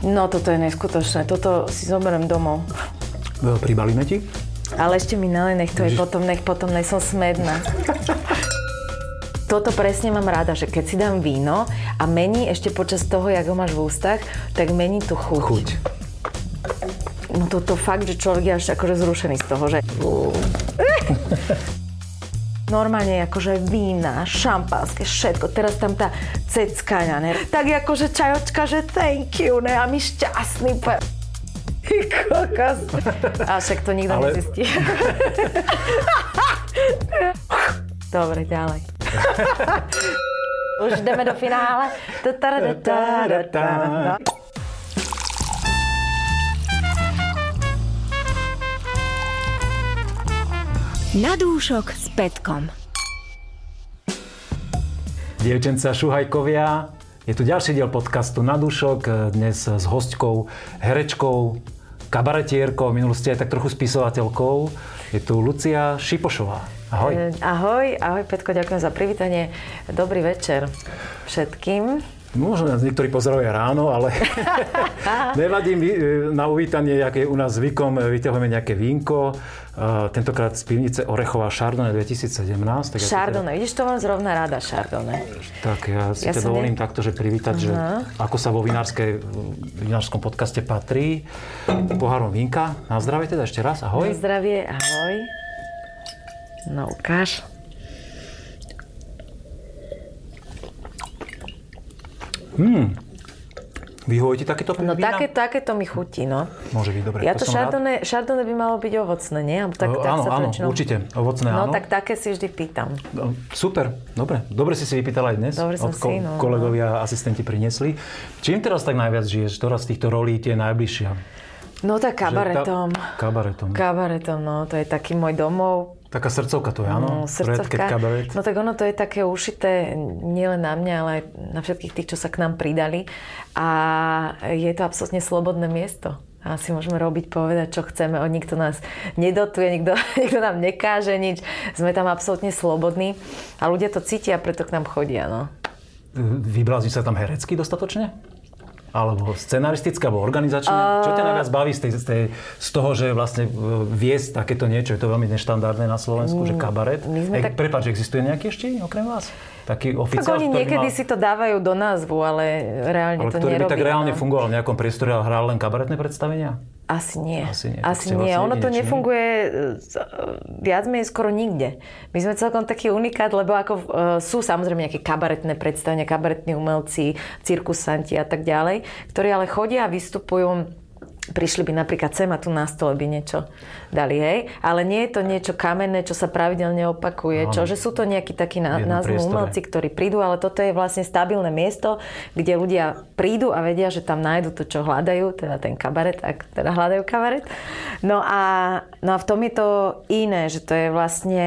No toto je neskutočné, toto si zoberiem domov. Pribalíme ti? Ale ešte mi nalej, nech to je potom, nech potom, nech som smedná. Toto presne mám rada, že keď si dám víno a mení ešte počas toho, jak ho máš v ústach, tak mení tú chuť. Chuť. No toto fakt, že človek je až akože zrušený z toho, že... Normálne akože vína, šampanské, všetko. Teraz tam tá ceckaňa, ne? Tak akože čajočka, že thank you, ne? A my šťastný, pe... Kokos. A však to nikto Ale- nezistí. Dobre, ďalej. Už ideme do finále. Ta-ta-ra-ta-ta-ra-ta. Na dúšok s Petkom. Dievčenca Šuhajkovia, je tu ďalší diel podcastu Na dušok, dnes s hostkou, herečkou, kabaretierkou, minulosti aj tak trochu spisovateľkou. Je tu Lucia Šipošová. Ahoj. E, Ahoj, ahoj Petko, ďakujem za privítanie. Dobrý večer všetkým. Možno nás niektorí pozerajú aj ráno, ale nevadí mi e, na uvítanie, je u nás zvykom, vyťahujeme nejaké vínko. Tentokrát z pivnice Orechová Chardonnay 2017. Tak ja ti Chardonnay, vidíš, to mám zrovna rada, Chardonnay. Teda, tak ja si Ja som dovolím ne- takto, že privítať, že ako sa vo vinárskej, vinárskom podcaste patrí. Pohárom vínka. Na zdravie teda ešte raz. Na Ahoj. zdravie, ahoj. No, ukáž. Vyhovuje ti takéto No vína? také, také to mi chutí, no. Môže byť, dobre. Ja to rád. Chardonnay, by malo byť ovocné, nie? Tak, tak áno, sa to áno, väčšinou- určite. Ovocné No áno. tak také si vždy pýtam. No, Super, dobre. Dobre si si vypýtala aj dnes. Dobre som ko- si, no. kolegovia, asistenti priniesli. Čím teraz tak najviac žiješ? Ktorá z týchto rolí ti je najbližšia? No tak Že kabaretom. Tá... Kabaretom. Kabaretom, no, to je taký môj domov. Taká srdcovka to je, áno? No, Red Cabaret. No tak ono to je také ušité nielen na mňa, ale aj na všetkých tých, čo sa k nám pridali. A je to absolútne slobodné miesto. A si môžeme robiť, povedať, čo chceme. O nikto nás nedotuje, nikto, nikto nám nekáže nič. Sme tam absolútne slobodní. A ľudia to cítia, preto k nám chodia. No. Vyblázni sa tam herecky dostatočne? Alebo scenaristicky, alebo organizačne? Čo ťa najviac baví z, tej, z, tej, z toho, že vlastne e, viesť takéto niečo? Je to veľmi neštandardné na Slovensku, že kabaret. Mm, my sme Ej, tak- Prepáč, existuje nejaký ešte okrem vás? Taký Tak oficiál, oni ktorý niekedy mal, si to dávajú do názvu, ale reálne ale to ktorý by nerobí. tak reálne no. fungoval v nejakom priestore a hral len kabaretné predstavenia? Asi nie. Asi nie, Asi nie. vlastne Ono to nefunguje e, z- viac menej skoro nikde. My sme celkom taký unikát, lebo ako e, sú samozrejme nejaké kabaretné predstavenia, kabaretní umelci, cirkusanti a tak ďalej, ktorí ale chodia a vystupujú prišli by napríklad sem a tu na stole by niečo dali, hej. Ale nie je to niečo kamenné, čo sa pravidelne opakuje, Áno. čo, že sú to nejakí takí priestore. umelci, ktorí prídu, ale toto je vlastne stabilné miesto, kde ľudia prídu a vedia, že tam nájdu to, čo hľadajú, teda ten kabaret, ak teda hľadajú kabaret. No a, no a v tom je to iné, že to je vlastne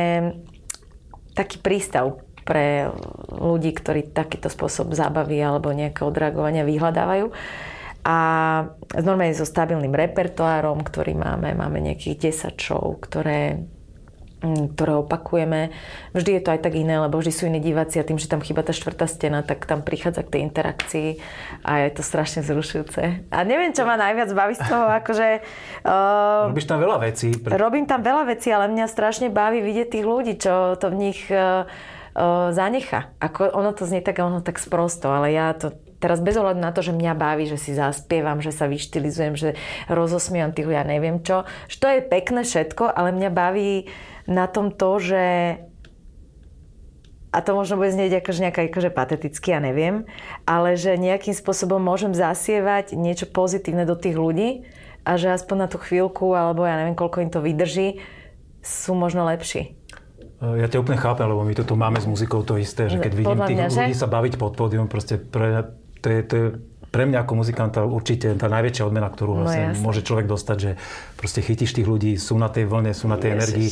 taký prístav pre ľudí, ktorí takýto spôsob zábavy alebo nejakého odreagovania vyhľadávajú. A normálne so stabilným repertoárom, ktorý máme, máme nejakých 10 show, ktoré mm, ktoré opakujeme. Vždy je to aj tak iné, lebo vždy sú iní diváci a tým, že tam chýba tá štvrtá stena, tak tam prichádza k tej interakcii a je to strašne zrušujúce. A neviem, čo ma najviac baví z toho, akože... Uh, Robíš tam veľa vecí. Pre... Robím tam veľa vecí, ale mňa strašne baví vidieť tých ľudí, čo to v nich uh, uh, zanecha. Ako ono to znie tak, ono tak sprosto, ale ja to teraz bez ohľadu na to, že mňa baví, že si zaspievam, že sa vyštilizujem, že rozosmievam tých, ja neviem čo, že to je pekné všetko, ale mňa baví na tom to, že a to možno bude znieť akože nejaká akože pateticky, ja neviem, ale že nejakým spôsobom môžem zasievať niečo pozitívne do tých ľudí a že aspoň na tú chvíľku, alebo ja neviem, koľko im to vydrží, sú možno lepší. Ja ťa úplne chápem, lebo my to tu máme s muzikou to isté, že keď vidím Podľa tých mňa, že? ľudí sa baviť pod pódium, proste pre, to, je, to je pre mňa ako muzikanta určite tá najväčšia odmena, ktorú No vlastne môže človek dostať, že proste chytíš tých ľudí, sú na tej vlne, sú na tej Ježiš. energii,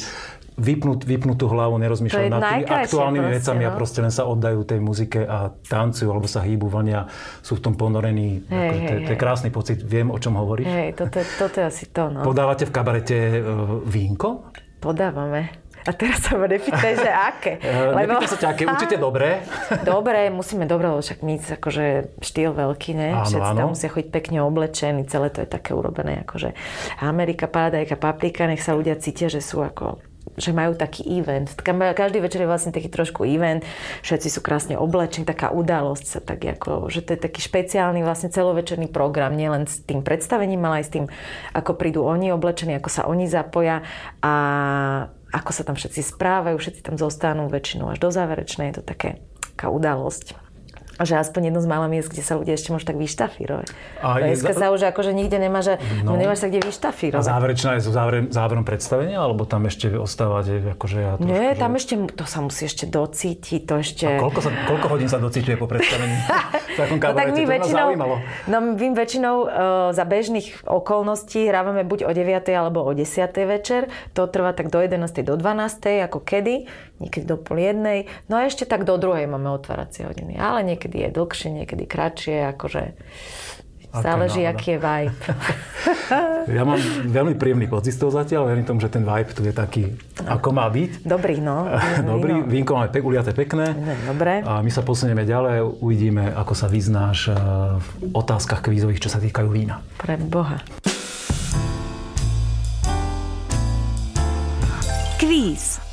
vypnúť, vypnúť tú hlavu, je nad tými aktuálnymi proste, vecami a no. proste len sa oddajú tej muzike a tancujú, alebo sa hýbu, vlnia, sú v tom ponorení. Hej, akože to, je- hej, to je hej. krásny pocit, viem, o čom hovoríš. Hej, toto, je- toto je asi to, no. Podávate v kabarete e, vínko? Podávame. A teraz sa ma nepýtaj, že aké. Uh, Lebo... Sa ťa, aké určite dobré. Dobre, musíme dobre, lebo však my akože štýl veľký, ne? Áno, Všetci áno. tam musia chodiť pekne oblečení, celé to je také urobené, akože Amerika, paradajka, paprika, nech sa ľudia cítia, že sú ako že majú taký event. Každý večer je vlastne taký trošku event, všetci sú krásne oblečení, taká udalosť sa tak ako, že to je taký špeciálny vlastne celovečerný program, nielen s tým predstavením, ale aj s tým, ako prídu oni oblečení, ako sa oni zapoja a ako sa tam všetci správajú, všetci tam zostanú väčšinou až do záverečnej, je to také, taká udalosť že aspoň jedno z mála miest, kde sa ľudia ešte môžu tak vyštafírovať. A Dneska za... sa už akože nikde nemá, že no, nemáš sa kde vyštafírovať. A záverečná je záverom, záverom predstavenia, alebo tam ešte ostávate akože ja trošku, Nie, tam že... ešte, to sa musí ešte docítiť, to ešte... A koľko, sa, koľko hodín sa docítuje po predstavení? no, tak my väčšinou, no my väčšinou uh, za bežných okolností hrávame buď o 9. alebo o 10. večer. To trvá tak do 11. do 12. ako kedy, niekedy do pol jednej. No a ešte tak do druhej máme otváracie hodiny. Ale niekedy niekedy je dlhšie, niekedy kratšie, akože záleží, aký je vibe. ja mám veľmi príjemný pocit z toho zatiaľ, verím tomu, že ten vibe tu je taký, ako má byť. Dobrý, no. Dobrý, vínko máme uliaté pekné. Dobre. A my sa posunieme ďalej, uvidíme, ako sa vyznáš eh, v otázkach kvízových, čo sa týkajú vína. Pre Boha. Kvíz.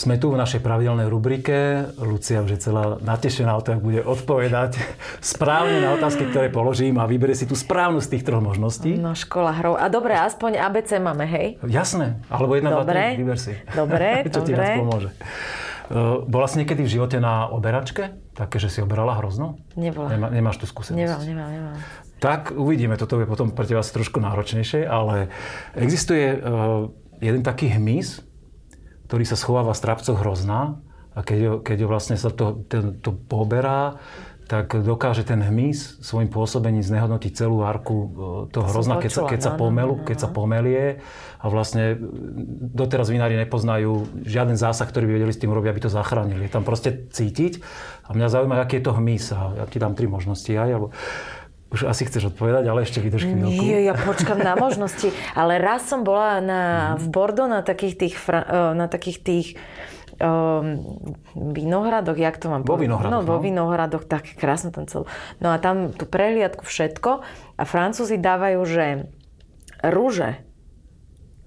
Sme tu v našej pravidelnej rubrike. Lucia už je celá natešená o to, ak bude odpovedať správne na otázky, ktoré položím a vyberie si tú správnu z tých troch možností. No škola hrou. A dobre, aspoň ABC máme, hej? Jasné. Alebo jedna, dobre. dva, tri, vyber si. Dobre, Čo dobre. ti nás pomôže. Uh, bola si niekedy v živote na oberačke? Také, že si oberala hrozno? Nebola. Nemá, nemáš tú skúsenosť? Nemám, nemám, nemám. Tak uvidíme, toto je potom pre teba trošku náročnejšie, ale existuje uh, jeden taký hmyz, ktorý sa schováva v strapcoch hrozná a keď keď vlastne sa to, to, to poberá, tak dokáže ten hmyz svojim pôsobením znehodnotiť celú arku e, toho hrozna, keď sa, keď, sa pomelu, keď sa pomelie. A vlastne doteraz vinári nepoznajú žiaden zásah, ktorý by vedeli s tým urobiť, aby to zachránili. Je tam proste cítiť. A mňa zaujíma, aký je to hmyz. A ja ti dám tri možnosti aj. Alebo už asi chceš odpovedať, ale ešte vydrž chvíľku. Nie, ja počkam na možnosti. Ale raz som bola na, v Bordo na takých tých, e, na takých tých um, vinohradoch, jak to mám Vo vinohradoch, No, vo no. vinohradoch, tak krásne tam celú. No a tam tú prehliadku všetko a Francúzi dávajú, že rúže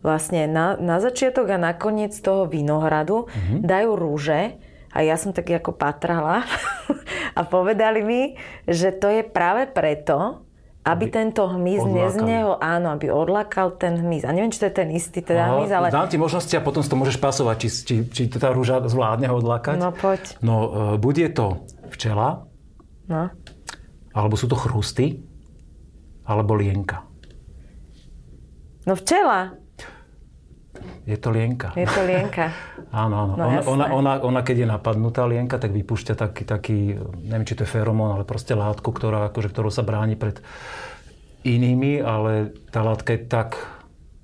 vlastne na, na začiatok a na koniec toho vinohradu mm-hmm. dajú rúže a ja som tak ako patrala a povedali mi, že to je práve preto, aby, aby tento hmyz neznehol, áno, aby odlakal ten hmyz. A neviem, či to je ten istý teda no, hmyz, ale... Dám ti možnosti a potom si to môžeš pasovať, či, či, či tá rúža zvládne ho odlakať. No poď. No, uh, bude to včela, no. alebo sú to chrusty, alebo lienka. No včela. Je to lienka. Je to lienka. áno, áno. No, ona, ona, ona, ona, keď je napadnutá lienka, tak vypúšťa taký, taký, neviem, či to je feromón, ale proste látku, ktorá, akože, ktorou sa bráni pred inými, ale tá látka je tak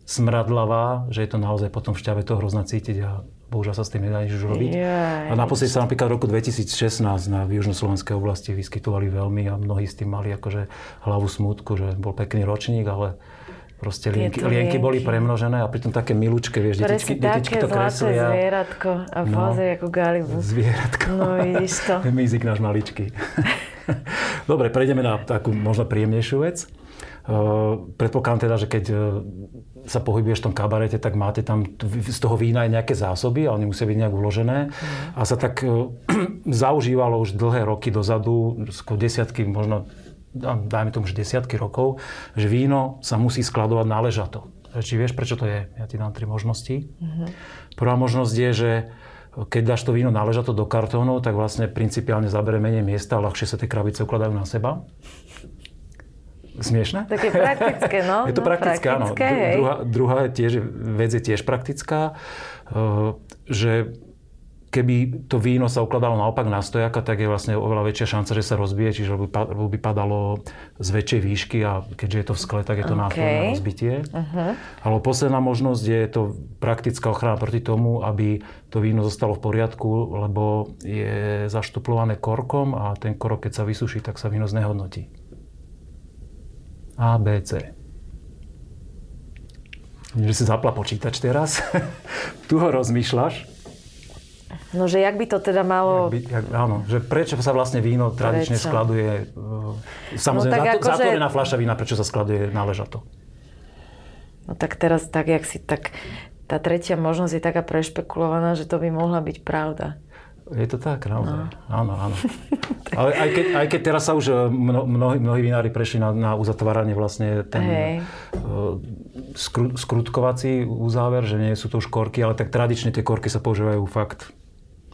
smradlavá, že je to naozaj potom v šťave toho hrozná cítiť a bohužiaľ sa s tým nedá nič už robiť. Yeah. A naposledy sa napríklad v roku 2016 na južnoslovenskej oblasti vyskytovali veľmi a mnohí s tým mali akože hlavu smutku, že bol pekný ročník, ale Proste lienky, lienky boli premnožené a pritom také milúčke, vieš, detičky, detičky to kreslia. zvieratko a v no, ako galibus. Zvieratko. No vidíš to. Mizik náš maličký. Dobre, prejdeme na takú možno príjemnejšiu vec. Uh, predpokladám teda, že keď sa pohybuješ v tom kabarete, tak máte tam z toho vína aj nejaké zásoby, ale nemusia byť nejak uložené. Mm. A sa tak uh, zaužívalo už dlhé roky dozadu, skôr desiatky, možno dajme tomu už desiatky rokov, že víno sa musí skladovať náležato. Či vieš, prečo to je? Ja ti dám tri možnosti. Mm-hmm. Prvá možnosť je, že keď dáš to víno náležato do kartónu, tak vlastne principiálne zabere menej miesta a ľahšie sa tie krabice ukladajú na seba. Smiešne? Tak je praktické, no. Je to no, praktické, áno. Druhá, druhá tiež, vec je tiež praktická, eh, že keby to víno sa ukladalo naopak na stojaka, tak je vlastne oveľa väčšia šanca, že sa rozbije, čiže by padalo z väčšej výšky a keďže je to v skle, tak je to okay. náchylné na rozbitie. Uh-huh. Ale posledná možnosť je to praktická ochrana proti tomu, aby to víno zostalo v poriadku, lebo je zaštuplované korkom a ten korok, keď sa vysuší, tak sa víno znehodnotí. A, B, C. že si zapla počítač teraz. tu ho rozmýšľaš. No, že jak by to teda malo... Jak by, jak, áno, že prečo sa vlastne víno tradične Prečo? skladuje... Uh, samozrejme, No, zatvorená fľaša vína, prečo sa skladuje na ležato? No tak teraz, tak jak si tak... Tá tretia možnosť je taká prešpekulovaná, že to by mohla byť pravda. Je to tak, naozaj. No. Áno, áno. Ale aj keď, aj keď teraz sa už e, mno, mnohí, mnohí vinári prešli na, na uzatváranie vlastne ten Hej. uh, skru, skrutkovací uzáver, že nie sú to už korky, ale tak tradične tie korky sa používajú fakt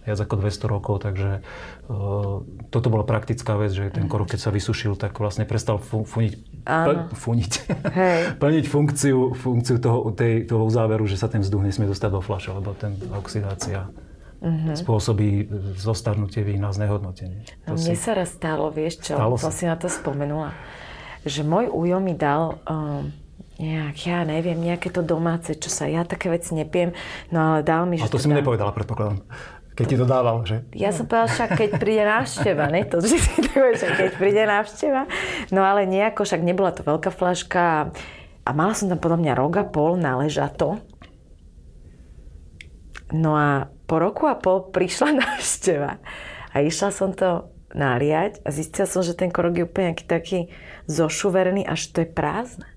viac ako 200 rokov, takže uh, toto bola praktická vec, že ten korok, keď sa vysušil, tak vlastne prestal fu, funiť, Áno. funiť, Hej. plniť funkciu, funkciu toho, tej, toho uzáveru, že sa ten vzduch nesmie dostať do fľaše, lebo ten oxidácia Mhm. spôsobí zostarnutie vína, znehodnotenie. No To mne si- sa raz stalo, vieš čo, Stalo to sa. si na to spomenula, že môj ujo mi dal um, nejak, ja neviem, nejaké to domáce, čo sa, ja také veci nepijem, no ale dal mi, že A to si mi teda- nepovedala, predpokladám. Keď ti to dával, že? Ja som povedala však, keď príde návšteva, ne? To si si tak povieš, že keď príde návšteva. No ale nejako, však nebola to veľká flaška a mala som tam podľa mňa rok a pol na ležato. No a po roku a pol prišla návšteva a išla som to naliať a zistila som, že ten korok je úplne nejaký taký zošuverený, až to je prázdne.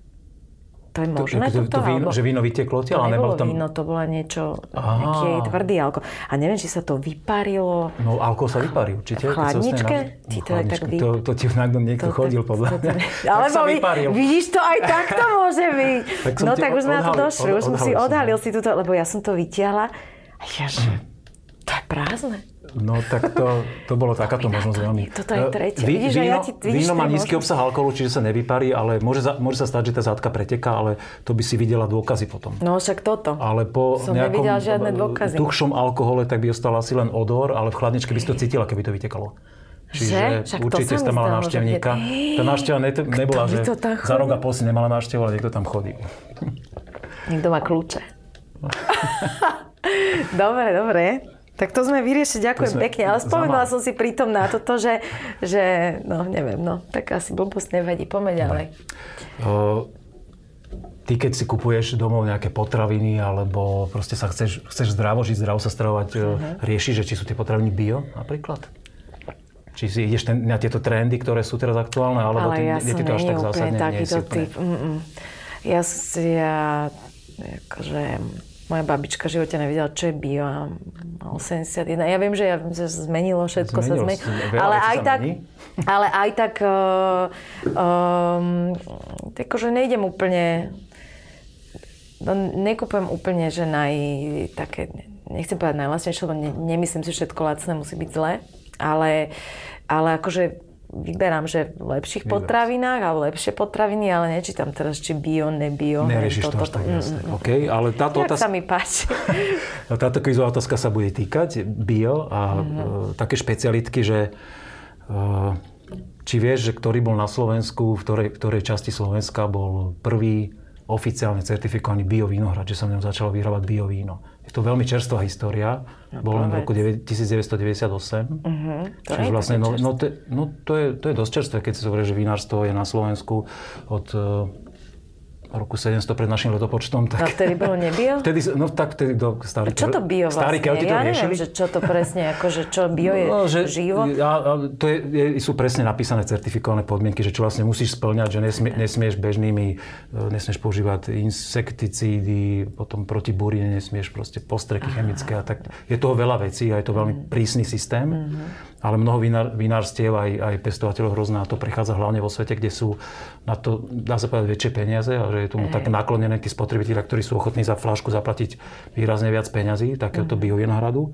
To je možné to, to, toto? víno, alebo- že víno vytieklo to odtiaľ, ale nebolo nebol tam... víno, to bola niečo, Á. nejaký tvrdý alko. A neviem, či sa to vyparilo. No, alkohol sa vyparí určite. V chladničke? Ti No, to aj tak to, to ti na niekto To- chodil, to- podľa to- mňa. to- Alebo tak vy- vidíš to, aj takto môže byť. Tak no tak už sme na to došli, už som si odhalil si túto, lebo ja som to vytiahla ja, že to je prázdne. No tak to, to bolo takáto možnosť veľmi. toto je Eh, tretia. Ví- Vidíš, a ja víno, ti- vidíš víno má nízky možnosti. obsah alkoholu, čiže sa nevyparí, ale môže, za, môže sa stať, že tá zátka preteká, ale to by si videla dôkazy potom. No však toto. Ale po Som nejakom žiadne dôkazy. tuhšom alkohole, tak by ostal asi len odor, ale v chladničke by si to cítila, keby to vytekalo. Čiže Však to určite ste mala že návštevníka. Tá návšteva ne, nebola, že za rok a pol si nemala návštevu, ale niekto tam chodí. Niekto má kľúče. dobre, dobre. Tak to sme vyriešili, ďakujem sme pekne. Ale spomenula som si pritom na toto, že, že no neviem, no tak asi blbosť nevadí. Poďme ďalej. O, ty keď si kupuješ domov nejaké potraviny alebo proste sa chceš, chceš zdravo žiť, zdravo sa stravovať, uh-huh. riešiš, že či sú tie potraviny bio napríklad? Či si ideš ten, na tieto trendy, ktoré sú teraz aktuálne, alebo Ale ty, ja ti to až tak zásadne? Nie si úplne- typ. Mm-mm. Ja, akože, moja babička v živote nevedela, čo je bio. a má 81. Ja viem, že ja, že zmenilo, všetko Zmenilo sa zmenilo. veľa Ale aj tak, ale aj tak, uh, um, akože nejdem úplne, no, nekupujem úplne, že naj, také, nechcem povedať najlacnejšie, lebo ne, nemyslím si, že všetko lacné musí byť zlé, ale, ale akože vyberám, že v lepších Vyberám. potravinách alebo lepšie potraviny, ale nečítam teraz, či bio, nebio. Neriešiš to až tak Mm, jasne. mm, mm. OK, ale táto otázka... sa mi páči. No, Táto kvízová otázka sa bude týkať bio a Mhm. uh, také špecialitky, že uh, či vieš, že ktorý bol na Slovensku, v ktorej, v ktorej časti Slovenska bol prvý oficiálne certifikovaný bio vínohrad, že sa v ňom začalo vyrábať bio víno. Je to veľmi čerstvá história. Bol len v roku 9- 1998. Mhm, to Čiže vlastne, no, no, no to, je, to je dosť čerstvé, keď si zoberieš, že vinárstvo je na Slovensku od uh, roku 700 pred našim letopočtom. No Tak... vtedy bolo nebio? Vtedy, no tak vtedy do starí, Čo to bio vlastne? starí Kelti to ja riešili. neviem, že čo to presne, akože čo bio je No, že, živo. A, a to je, je, sú presne napísané certifikované podmienky, že čo vlastne musíš splňať, že nesmie, nesmieš bežnými, e, nesmieš používať insekticídy, potom proti burine nesmieš proste postreky chemické a tak. Je toho veľa vecí a je to veľmi prísny systém, ale mnoho vinár, vinárstiev aj, aj pestovateľov hrozná to prechádza hlavne vo svete, kde sú na to, dá sa povedať, väčšie peniaze a že je tomu tak naklonené tí spotrebitelia, ktorí sú ochotní za flašku zaplatiť výrazne viac peňazí, takéhoto biovinohradu.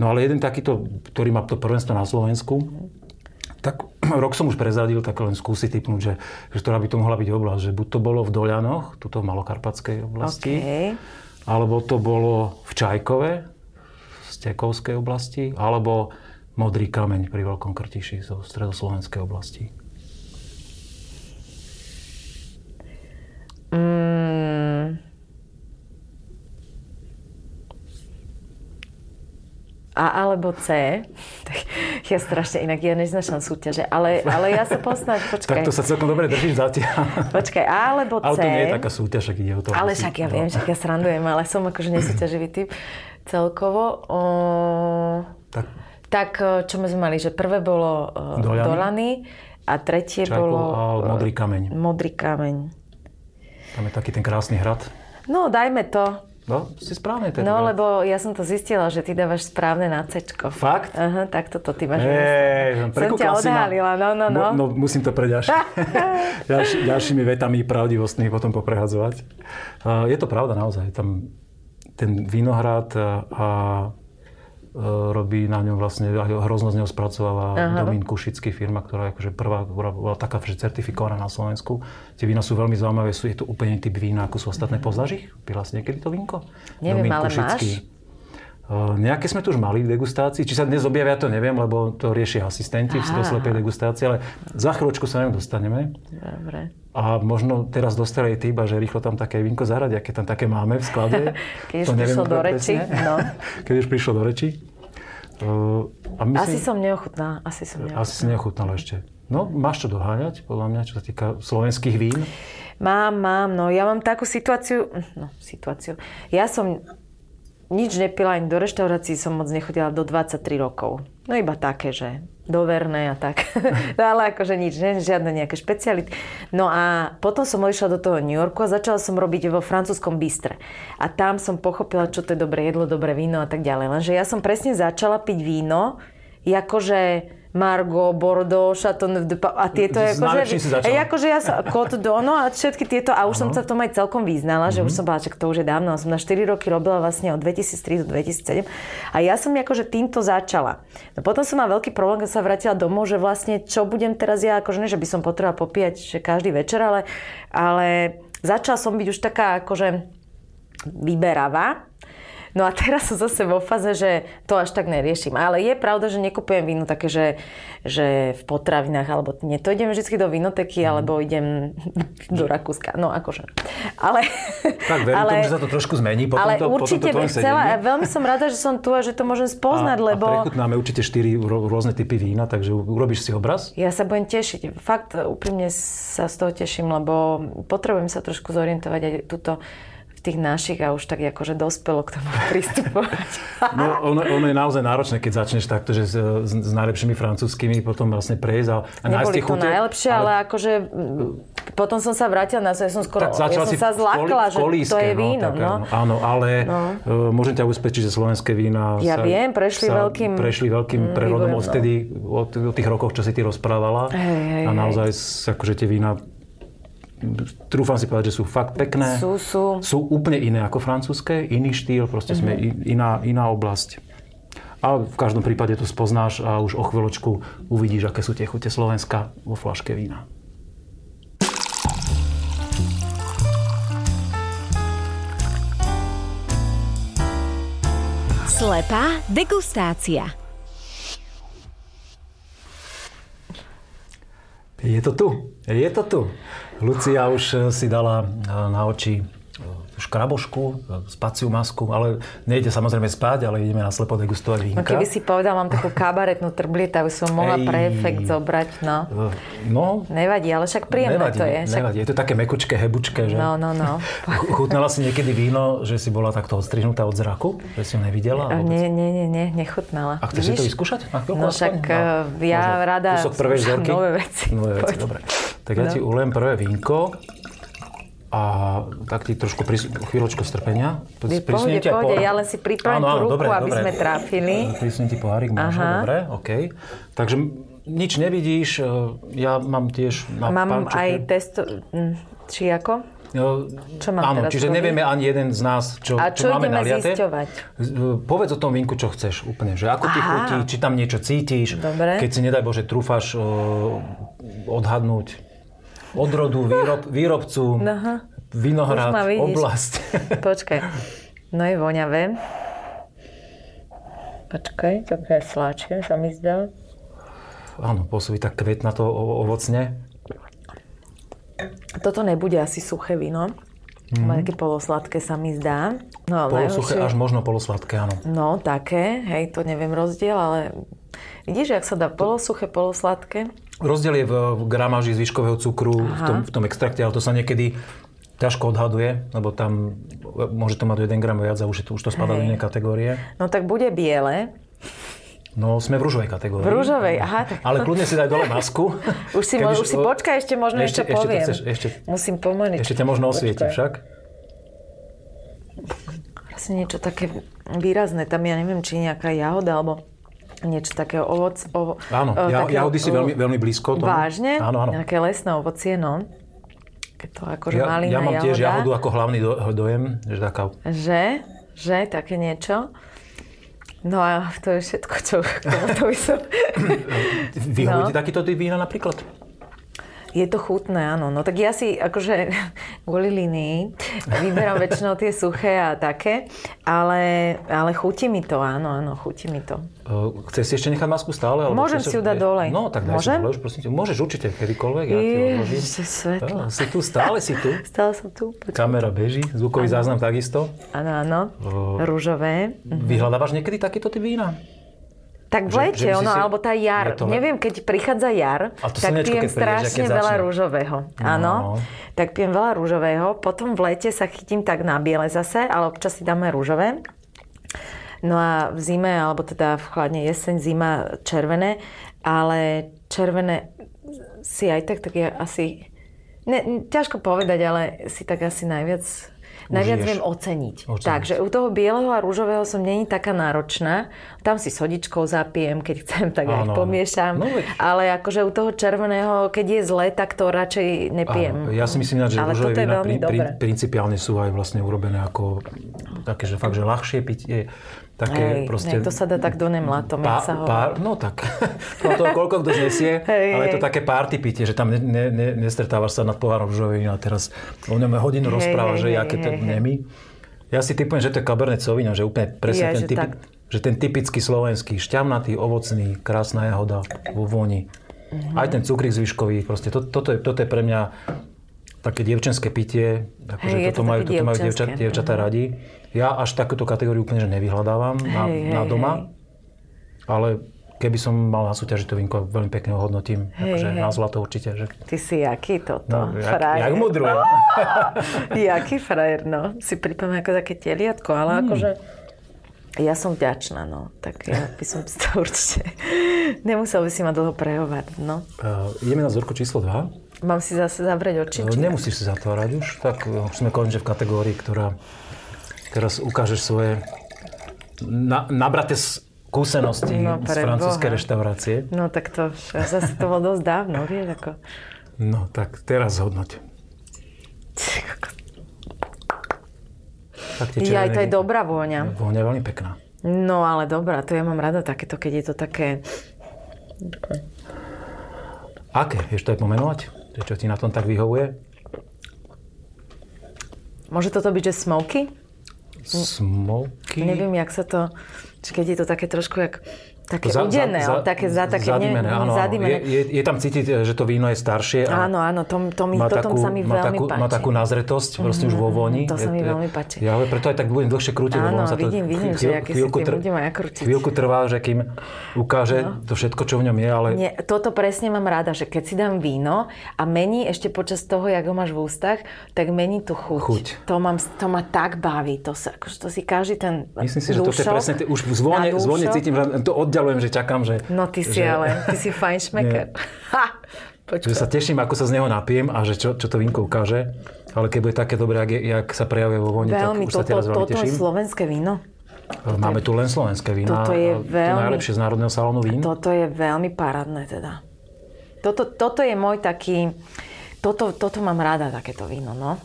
No ale jeden takýto, ktorý má to prvenstvo na Slovensku, tak rok som už prezradil, tak len skúsi typnúť, že, že ktorá by to mohla byť oblasť. Že buď to bolo v Doľanoch, tuto v Malokarpatskej oblasti, OK. alebo to bolo v Čajkove, v Stekovskej oblasti, alebo Modrý kameň pri Veľkom Krtiši zo stredoslovenskej oblasti. Mm. A alebo C. Tak ja strašne inak, ja neznašam súťaže, ale, ale ja sa posnať, počkaj. Tak to sa celkom dobre držíš zatiaľ. Počkaj, A alebo C. Ale to nie je taká súťaž, ak ide o to. Ale však ja viem, však ja srandujem, ale som akože nesúťaživý typ celkovo. O... Tak. Tak čo my sme mali, že prvé bolo Doľany. Dolany a tretie Čajkov bolo... a Modrý kameň. Modrý kameň. Tam je taký ten krásny hrad. No, dajme to. No, si správne teda. No, lebo ja som to zistila, že ty dávaš správne na cečko. Fakt? Aha, tak toto ty máš. Hej, som ťa odhalila, no, no, no. no musím to preďaš. Ďalší, ďalšími vetami pravdivostných potom poprehadzovať. Uh, je to pravda naozaj. Tam ten vinohrad a, e, robí na ňom vlastne, hrozno z neho spracováva Aha. Domín Kušický firma, ktorá je akože prvá, ktorá bola taká certifikovaná na Slovensku. Tie vína sú veľmi zaujímavé, sú, je to úplne typ vína, ako sú ostatné pozlaž ich? Pila si niekedy to vínko? Neviem, Domín ale Kušický. Uh, nejaké sme tu už mali v degustácii. Či sa dnes objavia, to neviem, lebo to riešia asistenti v Aha. slepej degustácii, ale za chvíľočku sa ňu dostaneme. Dobre. A možno teraz dostali ty iba, že rýchlo tam také vínko zahrať, aké tam také máme v sklade. Keď už prišlo do reči, no. Keď už prišlo do reči. Uh, a myslím, Asi som neochutná, asi som neochutná. Asi si neochutnala ešte. No, máš čo doháňať, podľa mňa, čo sa týka slovenských vín. Mám, mám, no ja mám takú situáciu, no situáciu. Ja som nič nepila, ani do reštaurácií som moc nechodila do 23 rokov. No iba také, že doverné a tak. no ale akože nič, ne, žiadne nejaké špeciality. No a potom som odišla do toho New Yorku a začala som robiť vo francúzskom bistre. A tam som pochopila, čo to je dobré jedlo, dobré víno a tak ďalej. Lenže ja som presne začala piť víno, akože Margo, Bordeaux, Chateau de a tieto S akože. Ej, akože ja som, Côte d'Ono a všetky tieto, a už som sa v tom aj celkom vyznala, že Mhm. už som bola, že to už je dávno, som na 4 roky robila vlastne od 2003 do 2007 a ja som akože týmto začala. No potom som mala veľký problém, keď sa vrátila domov, že vlastne čo budem teraz ja, akože ne, že by som potrebovala popíjať že každý večer, ale, ale začala som byť už taká akože vyberavá. No a teraz som zase vo faze, že to až tak neriešim. Ale je pravda, že nekupujem víno také, že, že v potravinách, alebo nie. To idem vždy do vinoteky, alebo idem do Rakúska. No akože. Ale, Tak verím ale, tomu, že sa to trošku zmení po ale tomto, určite po tomto by chcela, a veľmi som rada, že som tu a že to môžem spoznať, a, lebo... A prechutnáme určite štyri rô- rôzne typy vína, takže urobíš si obraz. Ja sa budem tešiť. Fakt úprimne sa z toho teším, lebo potrebujem sa trošku zorientovať aj tuto v tých našich a už tak akože dospelo k tomu pristupovať. No, ono, ono je naozaj náročné, keď začneš takto, že s, s, s najlepšími francúzskými potom vlastne prejsť a, a Neboli to chute. najlepšie, ale, ale akože potom som sa vrátila na ja som skoro, tak ja som sa zlakla, koli- že to je víno. tak, No, áno, ale No. uh, môžem ťa ubezpečiť, že slovenské vína Ja sa, viem, prešli sa veľkým, prešli veľkým mm, prerodom vývojom, no. odtedy, od, od tých rokoch, čo si ty rozprávala. Hej, hej, a hej. naozaj s- akože tie vína trúfam si povedať, že sú fakt pekné. Sú, sú. Sú úplne iné ako francúzske, iný štýl, proste sme Mhm. iná, iná oblasť. Ale v každom prípade to spoznáš a už o chvíľočku uvidíš, aké sú tie chute Slovenska vo flaške vína. Slepá degustácia. Je to tu, je to tu. Lucia už eh, si dala eh, na oči škrabošku, spaciu masku, ale nejde samozrejme spať, ale ideme na slepo degustovať No vínka. keby si povedal, mám takú kabaretnú trblietavu, som mohla Ej. pre efekt zobrať, no. Eh, No, Nevadí, ale však príjemné nevadí, to je. Však... nevadí. Je to také mekučké, hebučké, že? No, no, no. Chutnala si niekedy víno, že si bola takto odstrihnutá od zraku? Že si ho nevidela? Vôbec? Nie, nie, nie, nie, nechutnala. A chceš si to vyskúšať? No však eh, ja rada skúšam nové veci. Nové veci, dobre. Tak ja No. ti ulejem prvé vínko a tak ti trošku pris... chvíľočku strpenia. Prisnem ti pohode, ja len si Áno, tú ruku, dobre, aby dobre. sme trafili. Prisnem ti pohárik, máš, dobre, OK. Takže nič nevidíš, e, ja mám tiež na Mám pančuke. aj testo... mm, Či ako? No, Čo mám áno, teraz čiže robiť? nevieme ani jeden z nás, čo, A čo máme ideme naliaté. zisťovať? Z- Povedz o tom vínku, čo chceš úplne. Že ako ti chutí, či tam niečo cítiš. Dobre. Keď si, nedaj Bože, trúfaš o, odhadnúť odrodu, výrob, výrobcu, Aha. vinohrad, oblasť. Počkaj. No je voňavé. Počkaj, také sláčke sa mi zdá. Áno, pôsobí tak kvetnato, o- ovocne. Toto nebude asi suché víno. Mm. Také polosladké sa mi zdá. No, Polosuché najhoršie- až možno polosladké, áno. No, také, hej, to neviem rozdiel, ale vidíš, jak sa dá polosuché, polosladké? Rozdiel je v, gramáži zvyškového cukru v tom, v tom extrakte, ale to sa niekedy ťažko odhaduje, lebo tam môže to mať o 1 gram viac a už, to, už to spadá do inej kategórie. No tak bude biele. No, sme v rúžovej kategórii. V rúžovej, aha. Tak... Ale kľudne si daj dole masku. Už si, mo- už si počkaj, ešte možno ešte, ešte, ešte poviem. chceš, ešte, Musím pomeniť. ešte ťa možno osvieti však. Asi niečo také výrazné. Tam ja neviem, či nejaká jahoda, alebo niečo také ovoc. O, Áno, ja, také jahody si veľmi, veľmi blízko. Tomu. Vážne? Áno, áno. Nejaké lesné ovocie, no. Keď to akože Ja, malina ja mám tiež jahoda. jahodu ako hlavný do, dojem, že taká Že? Že? Také niečo? No a to je všetko, čo tomuto by som... Vyhovuje No. takýto typ vína napríklad? Je to chutné, áno. No tak ja si akože kvôli linii vyberám väčšinou tie suché a také, ale, ale chutí mi to, áno, áno, chutí mi to. Uh, Chceš si ešte nechať masku stále? alebo Môžem si ju dať dole. No, tak daj Môžem? si dole, prosím ťa. Môžeš určite kedykoľvek, ja. Ježiš, svetlo. Á, si tu, stále si tu. Stále som tu. Počkaj. Kamera beží, zvukový záznam takisto. Áno, áno. O. Rúžové. Vyhľadávaš niekedy takýto typ vína? Tak v lete, že ono, si- alebo tá jar. To Neviem, keď prichádza jar, tak slnečko, pijem keď príde, že strašne veľa rúžového. Áno. No. Tak pijem veľa rúžového. Potom v lete sa chytím tak na biele zase, ale občas si dáme rúžové. No a v zime, alebo teda v chladne jeseň, zima červené, ale červené si aj tak, tak je asi... Ne, ťažko povedať, ale si tak asi najviac, najviac Užiješ. viem oceniť. Oceniť. Takže u toho bieleho a rúžového som není taká náročná. Tam si sodičkou zapijem, keď chcem, tak aj Áno, áno. pomiešam. No veď. Ale akože u toho červeného, keď je zle, tak to radšej nepijem. Áno, ja si myslím, že Ale rúžové vína pri, pri, principiálne sú aj vlastne urobené ako také, že fakt, že ľahšie pitie. Také Hej, proste... hej, to sa dá tak do nemlatom, jak sa hovorí. pár, no tak, no to koľko kto znesie, Hej, ale je to také party pitie, že tam ne, ne, ne, nestretávaš sa nad pohárom vína a teraz o ňom hodinu Hej, rozpráva, hej, že hej, aké to nemý. Ja si typujem, že to je Cabernet Sauvignon, že úplne presne Ja, ten, že typi, tak. že ten typický slovenský, šťavnatý, ovocný, krásna jahoda vo vôni. Mhm. Aj ten cukrík zvyškový, proste to, toto, je, toto je pre mňa také dievčenské pitie, akože je toto, to majú, toto majú dievčat, dievčatá radi. Ja až takúto kategóriu úplne že nevyhľadávam na, Hej, na doma, hej. ale keby som mal na súťaži to vínko, veľmi pekne ho hodnotím. Hej, akože hej. na zlato určite. Že... Ty si jaký toto, No, jak, frajer. jak mudrujem. jaký frajer, no. Si pripomínam ako také teliatko, ale Hmm. akože... Ja som vďačná, no. Tak ja by som to určite... Nemusel by si ma dlho prehovárať, no. Uh, ideme na vzorku číslo 2. Mám si zase zavrieť oči? Či- nemusíš si zatvárať už, tak už sme konečne v kategórii, ktorá teraz ukážeš svoje na, nabraté skúsenosti No, z francúzskej reštaurácie. No tak to zase to bolo dosť dávno, vieš, ako... No tak teraz hodnoť. Tak Ja, aj to je dobrá vôňa. Vôňa je veľmi pekná. No ale dobrá, to ja mám rada takéto, keď je to také... Aké? Vieš to aj pomenovať? Že Čo ti na tom tak vyhovuje? Môže toto byť, že smoky? Smoky? Neviem, jak sa to... Či keď je to také trošku jak... Také Za- udené, za- také, za, také zadimené, ne, áno, zadimené. Je, je, je tam cítiť, že to víno je staršie. a Áno, áno, to, to mi, má takú, sa mi má veľmi takú, páči. Má takú nazretosť, proste už vo voni. to sa mi veľmi páči. Ja preto aj tak budem dlhšie krútiť, Áno, sa to vidím, vidím, že aj krútiť. chvíľku trvá, že kým ukáže to všetko, čo v ňom je, ale Nie, toto presne mám rada, že keď si dám víno a mení ešte počas toho, jak ho máš v ústach, tak mení tú chuť. Chuť. To, mám, to ma tak baví. To, sa, akože to si každý ten myslím si, že to je presne, už zvone, zvone cítim, že to oddialujem, že čakám, že... No ty si že, ale, ty si fajn šmeker. Že sa teším, ako sa z neho napijem a že čo, čo to vínko ukáže. Ale keď bude také dobré, jak, je, jak sa prejavuje vo voni, Veľmi, tak už sa toto, teraz veľmi toto je teším. slovenské víno. Máme tu len slovenské vína. Toto je a to veľmi- najlepšie z Národného salónu vín. Toto je veľmi parádne teda. Toto, toto je môj taký... Toto, toto mám rada, takéto víno, no.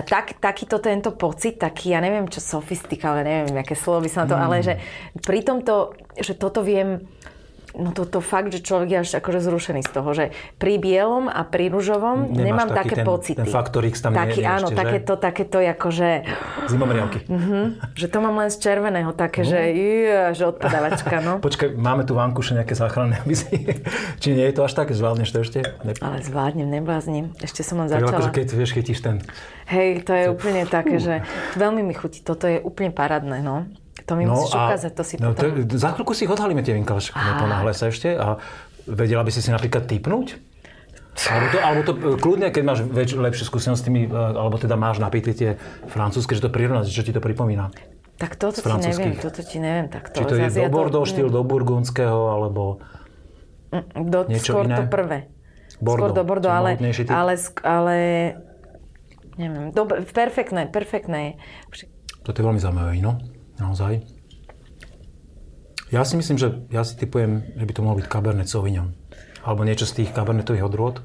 A tak, takýto tento pocit, taký, ja neviem čo, sofistikálne, neviem, aké slovo by som na to, Mm. ale že pri tomto, že toto viem No to, to fakt, že človek je až akože zrušený z toho, že pri bielom a pri ružovom Nemáš nemám také ten- pocity. ten faktor X tam nie Taký, je áno, ešte, že? takéto, takéto akože, Zimomriavky. že to mám len z červeného, také, že, je, že odpadávačka, no. Počkaj, máme tu v Ankuše nejaké záchranné misie. Či nie je to až tak? Zvládneš to ešte? Ne... Ale zvládnem, neblázním. Ešte som len začala. akože keď vieš, chytíš ten... Hej, to je úplne také, že veľmi mi chutí. Toto je úplne parádne, no. To mi musíš ukázať, to si no, potom... to, za chvíľku si ich odhalíme tie vinka, však neponáhle sa ešte. A vedela by si si napríklad typnúť? Alebo to, alebo to e, kľudne, keď máš väč, lepšie skúsenosti s tými, e, alebo teda máš napité tie francúzske, že to prirovnáš, čo ti to pripomína? Tak toto ti neviem, toto ti neviem. Tak Či to je zase do ja Bordeaux štýl, do burgundského, alebo... do, niečo skôr iné? to prvé. Bordeaux, Skôr do Bordeaux, ale, ale, ale, neviem, dobre, perfektné, perfektné. Toto je veľmi zaujímavé víno, naozaj. Ja si myslím, že ja si typujem, že by to mohol byť Cabernet Sauvignon. Alebo niečo z tých Cabernetových odrôd.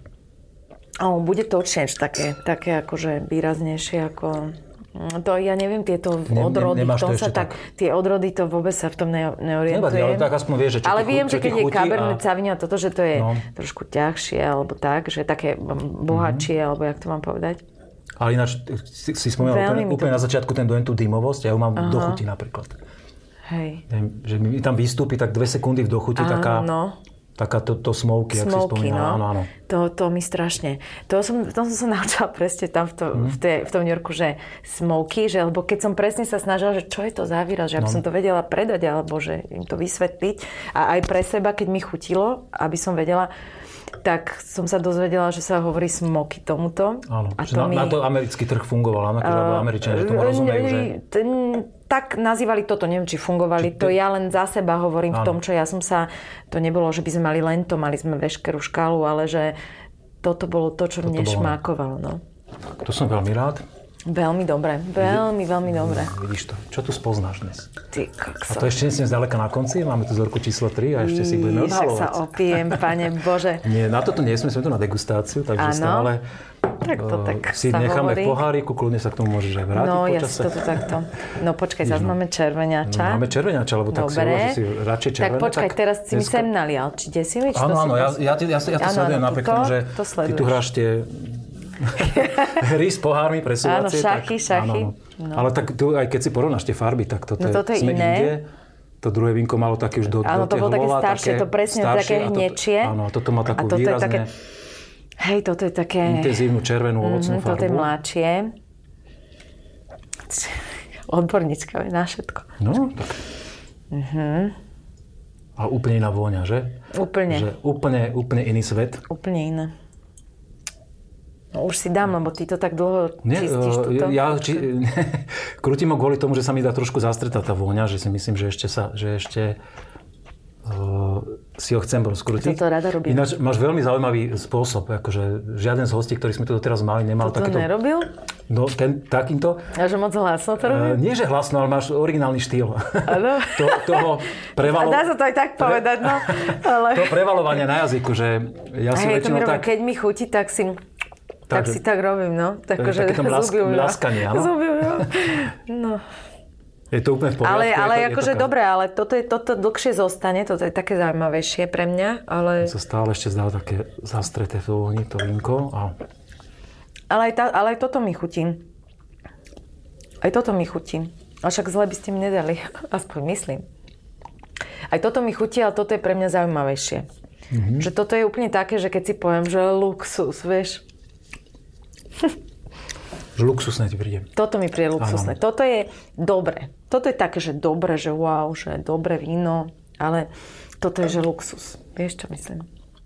O, bude to určite také, také akože výraznejšie ako... mm, To ja neviem, tieto Ne- ne- odrody, v tom to sa ešte tak, tie odrody, to vôbec sa v tom ne, Nevadí, neorientujem. ale tak aspoň vieš, že Ale ti chu- viem, že keď je Cabernet a- Sauvignon, toto, že to je No. trošku ťažšie, alebo tak, že také bohatšie, Mhm. alebo jak to mám povedať. Ale ináč si, si Veľmi úplne, to- úplne na začiatku ten dojem, tú dymovosť, ja ju mám v dochuti napríklad. Hej. Neviem, že mi tam vystúpi tak dve sekundy v dochuti taká, Áno. taká to, to smoky, jak si spomínala. no. Áno, áno. To, to mi strašne. To som, to som sa naučila presne tam v, to, Mhm. v, tej, v tom New Yorku, že smoky, že, lebo keď som presne sa snažila, že čo je to za výraz, že aby No. som to vedela predať, alebo že im to vysvetliť. A aj pre seba, keď mi chutilo, aby som vedela, tak som sa dozvedela, že sa hovorí smoky tomuto. Áno, A že na, na to americký trh fungoval, áno, akože, alebo Američania, tomu Eh, rozumejú, že... ten, tak nazývali toto, neviem, či fungovali. to ja len za seba hovorím v Áno. tom, čo ja som sa... To nebolo, že by sme mali len to, mali sme veškerú škálu, ale že toto bolo to, čo mne bolo- šmákovalo. No. To som veľmi rád. Veľmi dobre, veľmi, veľmi dobre. Vidíš to. Čo tu spoznáš dnes? Ty A to ešte nie sme zďaleka na konci, máme tu vzorku číslo 3 a ešte si budeme Však sa odhalovať. opijem, pane Bože. Nie, na toto nie sme, sme tu na degustáciu, takže Áno. stále Tak to eh, tak si necháme hovorí. v poháriku, kľudne sa k tomu môžeš aj vrátiť No, ja si toto takto. No počkaj, zase máme červeňača. No, máme červeňača, lebo tak si Dobre. že si radšej Tak červené. počkaj, teraz si mi dneska- sem nalial. Či desili? Áno, to si áno, ja, ja, ja, ja to sledujem napriek to- tomu, že to ty tu hráš tie hry s pohármi presúvacie. Áno, šachy, tak, šachy. Áno, No. Ale tak tu, aj keď si porovnáš tie farby, tak toto No toto je sme iné. inde. To druhé vinko malo také už do, Áno, do to bolo také staršie, to presne také a toto- hnečie. Áno, a toto má A takú toto je výrazne také- Hej, toto je také... intenzívnu červenú ovocnú Mhm, toto je farbu. Odborníčka je na všetko. No, tak. A úplne iná vôňa, že? Úplne. Že úplne, úplne iný svet. Úplne iné. No už si dám, lebo ty to tak dlho Nie, čistíš eh, tuto. ja či, krútim ho kvôli tomu, že sa mi dá trošku zastretá tá vôňa, že si myslím, že ešte sa, že ešte uh, si ho chcem rozkrútiť. Toto rada robím. Ináč máš veľmi zaujímavý spôsob, akože žiaden z hostí, ktorý sme tu doteraz mali, nemal To takéto... nerobil? No, ten, takýmto. A že moc hlasno to Uh, robil? nie, že hlasno, ale máš originálny štýl. Áno. to, toho prevalo... dá sa to aj tak povedať, no. Ale... To prevalovanie na jazyku, že ja si Hej, väčšinou tak... keď mi chutí, tak si... Tak, Takže- si tak robím, no. Tak, že zuby umývam. mlaskanie, áno? Zuby umývam. No. Je to úplne v poriadku. Ale, ale akože to, dobre, ale toto, je, toto dlhšie zostane, toto je také zaujímavejšie pre mňa, ale, sa stále ešte zdá také zastreté v ohni, to vinko. A ale, aj tá, ale aj toto mi chutí. Aj toto mi chutí. A však zle by ste mi nedali, aspoň myslím. Aj toto mi chutí, ale toto je pre mňa zaujímavejšie. Mm-hmm. Že toto je úplne také, že keď si poviem, že luxus, vieš. Luxusné ti príde. Toto mi príde luxusné. Toto je dobre. Toto je také, že dobre, že wow, že dobre víno, ale toto je, že luxus. Vieš, čo myslím?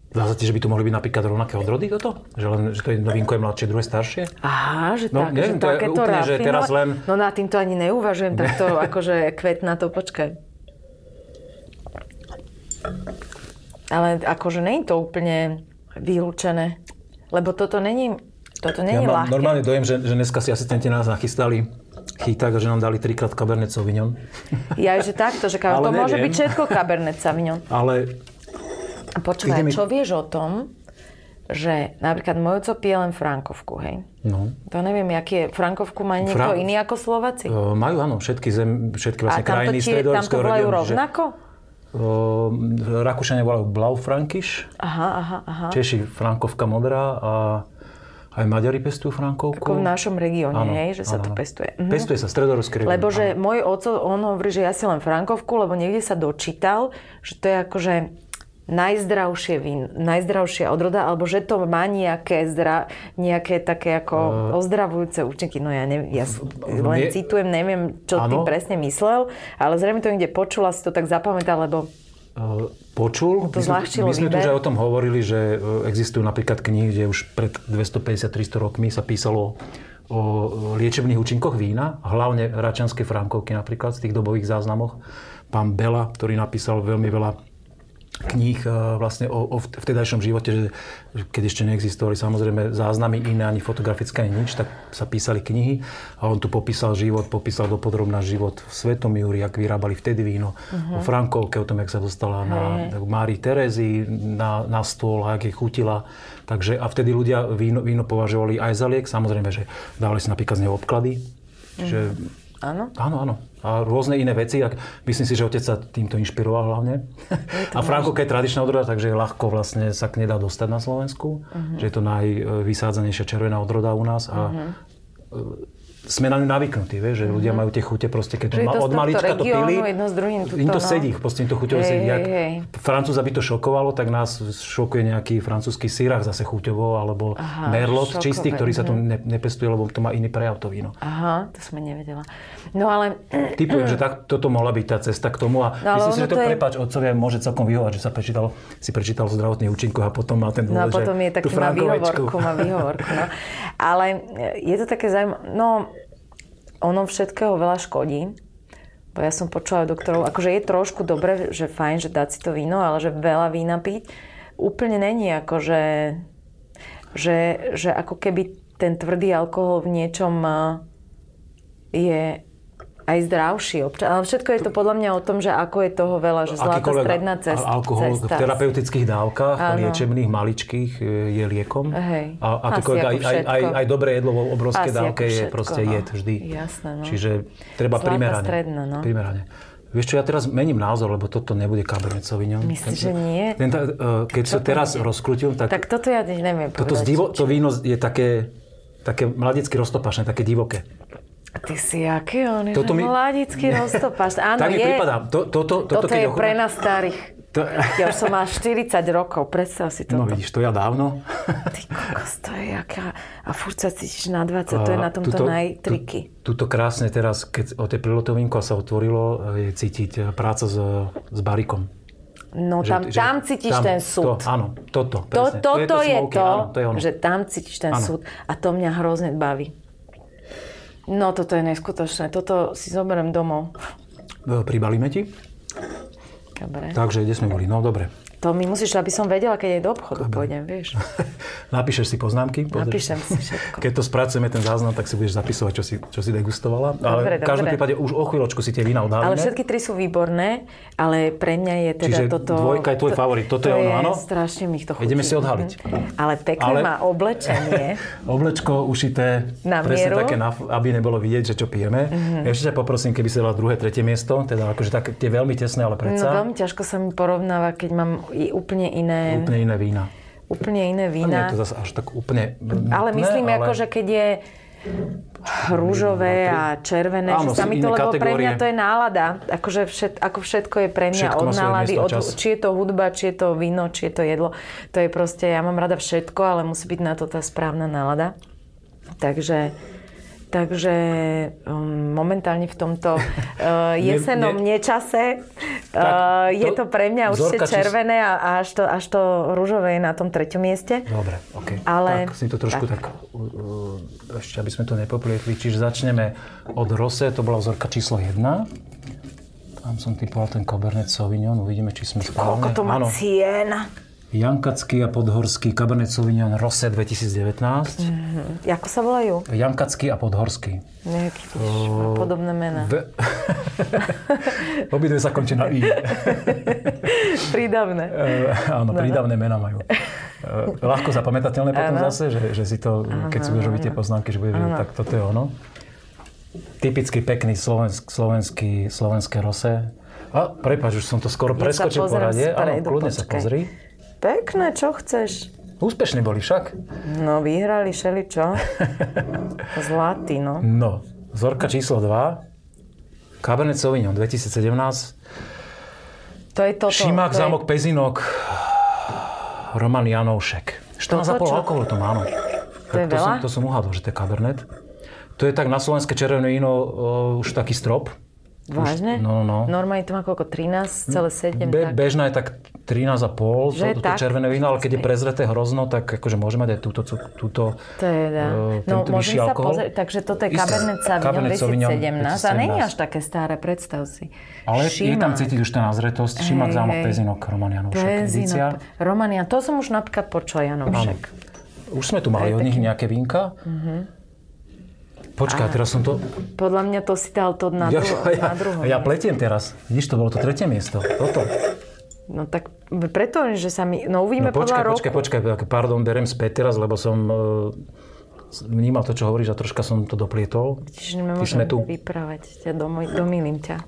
Sa ti, že by to mohli byť napríklad rovnaké odrody toto? Že, len, že to jedno vínko je mladšie, druhé staršie? Aha, že No, tak, neviem, že to je úplne, že teraz len- No na týmto ani neuvažujem, takto akože kvetná to, počkaj. Ale akože je to úplne vylúčené. Lebo toto není, toto Ja není mám ľahké. normálne dojem, že, že dneska si asistenti nás nachystali chyták a že nám dali trikrát Cabernet Sauvignon. Ja, že takto, že ka- to môže byť všetko Cabernet Sauvignon. Ale A Počúvaj, mi- čo vieš o tom, že napríklad môj oco pije len frankovku, hej? no, To neviem, aký je. Frankovku má niekto Fra- iný ako Slováci? e, majú áno, všetky, zem, všetky A vlastne tam to, krajiny ti, tam to stredoeurópskeho volajú regiónu. že- rovnako? O, Rakúšania volajú Blaufrankiš, Aha, aha, aha. Češi Frankovka modrá a aj Maďari pestujú Frankovku. Ako v našom regióne, hej, že sa áno, to pestuje. Mhm. Pestuje sa stredoruský región. Lebo že áno. môj oco, on hovorí, že ja si len Frankovku, lebo niekde sa dočítal, že to je akože najzdravšie vín, najzdravšia odroda, alebo že to má nejaké, zdra, nejaké také ako ozdravujúce účinky. No ja, neviem, ja len nie- citujem, neviem, čo ty Áno. presne myslel, ale zrejme to niekde počula, si to tak zapamätal, lebo počul. to zľahčilo my sme tu výber. už aj o tom hovorili, že e, existujú napríklad knihy, kde už pred 250-300 rokmi sa písalo o liečebných účinkoch vína, hlavne račanskej frankovky napríklad z tých dobových záznamoch. Pán Bela, ktorý napísal veľmi veľa kníh e, vlastne o, o vtedajšom živote, že, keď ešte neexistovali samozrejme záznamy iné, ani fotografické, ani nič, tak sa písali knihy a on tu popísal život, popísal dopodrobná život v Svetomíri, jak vyrábali vtedy víno, uh-huh. o Frankovke, o tom, jak sa dostala na Márii Terezy na, na stôl a jak jej chutila. Takže a vtedy ľudia víno, víno považovali aj za liek, samozrejme, že dávali si napríklad z neho obklady, Čiže áno. Áno, áno. A rôzne iné veci. Ak, myslím si, že otec sa týmto inšpiroval hlavne. A Frankovka je tradičná odroda, takže ľahko vlastne sa k nej dá dostať na Slovensku. Mhm. Že je to najvysádzanejšia červená odroda u nás. A Mhm. E, sme na ňu navyknutí, vieš, že ľudia majú tie chute proste, keď ma- od malička to pili. jedno s druhým tuto, Im to no. sedí, proste im to chuťovo sedí. hej, hej. Francúza by to šokovalo, tak nás šokuje nejaký francúzsky syrah zase chuťovo, alebo Aha, merlot šokové, čistý, ktorý sa tu mhm. ne, nepestuje, lebo to má iný prejav to víno. Aha, to sme nevedela. No ale Typujem, že tak, toto mohla byť tá cesta k tomu a No, myslím si, že to, to je- prepač, otcovia môže celkom vyhovať, že sa prečítal, si prečítal o zdravotných účinkoch a potom má ten No a potom je taký má výhovorku, má výhovorku, no. Ale je to také zaujímavé, no ono všetkého veľa škodí, bo ja som počula doktorov, akože je trošku dobre, že fajn, že dať si to víno, ale že veľa vína piť úplne není ako, že, že, že ako keby ten tvrdý alkohol v niečom eh, je aj zdravší občas. Ale všetko je to podľa mňa o tom, že ako je toho veľa, že zlatá stredná cesta. al- alkohol cesta. v terapeutických dávkach, Áno. liečebných, maličkých e, je liekom. Hej. A akékoľvek aj, aj, aj, aj dobré jedlo vo obrovskej dávke je proste no. jed vždy. Jasné, no. Čiže treba Zlatá primerane. stredná, no. primerane. Vieš čo, ja teraz mením názor, lebo toto nebude Cabernet Sauvignon. Myslíš, že nie? Ten, e, keď sa teraz rozkrútil, tak, Tak toto ja neviem toto povedať. zdivo, to víno je také, také mladecky roztopašné, také divoké. Ty si aký on je, Toto že mi- mladický roztopáš. Áno, tak mi je. pripadá. To, to, to, toto, Toto je ochutná- pre nás starých. To, Ja už som mal 40 rokov, predstav si no toto. vidíš, to ja dávno. Ty kokos, to je jaká... A furt sa cítiš na 20, to je na tomto Tuto- najtriky. tu- Tuto krásne teraz, keď o tej príletovinku sa otvorilo, je cítiť e, práca s, s barikom. No tam, tam cítiš tam- ten súd. To, áno, toto. To, toto je smoky, to, áno, to je ono. že tam cítiš ten Áno. súd a to mňa hrozne baví. No toto je neskutočné, toto si zoberiem domov. Pribalíme ti? Dobre. Takže kde sme boli? No dobre. To mi musíš, aby som vedela, keď aj do obchodu pôjdem, vieš. Napíšeš si poznámky? Napíšem si. všetko. Keď to spracujeme ten záznam, tak si budeš zapisovať, čo si, čo si degustovala. Dobre, ale v každom dobre. prípade už o chvíľočku si tie vína odhálime. Ale všetky tri sú výborné, ale pre mňa je teda Čiže toto... dvojka je tvoj favorit, toto je ono, áno? strašne mi to chutí. Ideme si odhaliť. Mhm. Ale pekné Ale- má oblečenie. Oblečko ušité, Na presne mieru. Také, aby nebolo vidieť, že čo pijeme. Mm-hmm. Ešte ťa poprosím, keby si dala druhé, tretie miesto, teda akože tak, tie veľmi tesné, ale No predsa veľmi ťažko sa mi porovnáva, keď mám i úplne iné, úplne iné vína. úplne iné A nie vína. je to zase až tak úplne Ale nutné, myslím, ale... ako, že keď je rúžové a červené, Áno, že sa mi to, lebo pre mňa kategórie. to je nálada. Akože všet, ako všetko je pre mňa Všetko od nálady, od, či je to hudba, či je to víno, či je to jedlo. To je proste, ja mám rada všetko, ale musí byť na to tá správna nálada. Takže Takže um, momentálne v tomto uh, Ne- jesenom ne- nečase Tak, uh, je to- pre mňa určite červené a, a až, to, až to rúžové je na tom treťom mieste. Dobre, OK. Ale- tak si to trošku tak, tak. uh, uh, ešte aby sme to nepoplietli. Čiže začneme od Rose, to bola vzorka číslo 1. Tam som typoval ten Cabernet Sauvignon, uvidíme, či sme správne. Koľko to má Áno, cien? Jankacký a Podhorský Cabernet Sauvignon Rose 2019. Mhm. Ako sa volajú? Jankacký a Podhorský. Nejaký má podobné mená. Ve... Obidve sa končí na I. Prídavné. E, áno, prídavné mená majú. E, ľahko zapamätateľné potom Áno. zase, že, že si to, keď si budeš robiť tie poznámky, že budeš vedieť, tak toto je ono. Typicky pekný slovensk, slovenský, slovenské rose. A prepáč, už som to skoro Ja preskočil pozriem poradie. Áno, kľudne sa pozri. Pekné, čo chceš? Úspešní boli však. No, vyhrali všeličo. Zlatý, no. No, vzorka číslo 2. Cabernet Sauvignon 2017. To je toto. Šimák, to je- zámok, Pezinok, Roman Janoušek. 14,5 Toto čo? alkoholu to má, áno. To je to, som, veľa? to som uhádol, že to je Cabernet. To je tak na slovenské červené víno uh, už taký strop. Vážne? no, no. Normálne to má koľko? 13,7? Be, tak. bežná je tak 13,5, Že to, to tak? červené víno, ale keď je prezreté hrozno, tak akože môže mať aj túto, túto To je, dá. eh, No, vyšší sa alkohol. pozrieť, takže toto je. Cabernet Sauvignon Cabernet Sauvignon 2017 a nie 2017. až také staré, predstav si. Ale je tam Šimák. cítiť už tá nazretosť. Šimák, Hej, zámok, hej. Pezinok, Roman Janoušek. Pezinok. Edícia. Romania, to som už napríklad počula Janoušek. Už sme tu mali od nich nejaké vínka. Počkaj, teraz som to... Podľa mňa to si dal to na, Ja, druho, ja, na druhom. ja pletiem teraz. Vidíš, to bolo to tretie miesto. Toto. No tak preto, že sa mi... No uvidíme No počkaj, podľa počkaj, roku. počkaj. Pardon, berem späť teraz, lebo som e, vnímal to, čo hovoríš a troška som to doplietol. Čiže nemôžem tu. vyprávať ťa, domoj, domýlim ťa.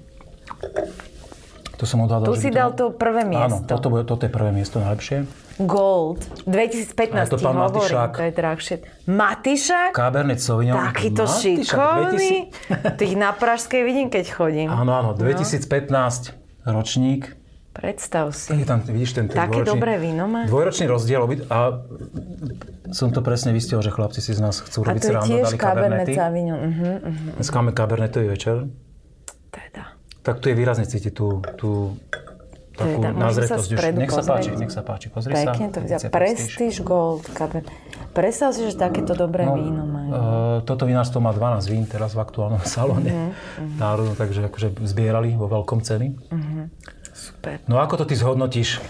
To som odhadal, Tu si to... dal to prvé Áno, miesto. toto, bude, toto je prvé miesto najlepšie. Gold. 2015 Ale to pán hovorím, Matišák. to je drahšie. Matišák? Cabernet Sauvignon. Takýto šikovný. 2000 Tých na Pražskej vidím, keď chodím. Áno, áno, 2015 ročník. Predstav si. Je tam, vidíš, ten, ten Také dvojročný, dobré víno má. Dvojročný rozdiel. A som to presne vystihol, že chlapci si z nás chcú A robiť to je srandu, tiež Cabernet kabernety. Sauvignon. Uh-huh, uh-huh. Dneska máme kabernetový večer. Teda. Tak tu je výrazne cítiť tú, tú takú Teda, môžem sa už. Nech sa páči, nech sa páči. Pozri sa. Pekne to vyzerá. Edícia Prestige Gold. Cabernet. Predstav si, že takéto dobré No, víno majú. Uh, toto vinárstvo má 12 vín teraz v aktuálnom salóne Mhm, národnom, takže akože zbierali vo veľkom ceny. Super. No ako to ty zhodnotíš,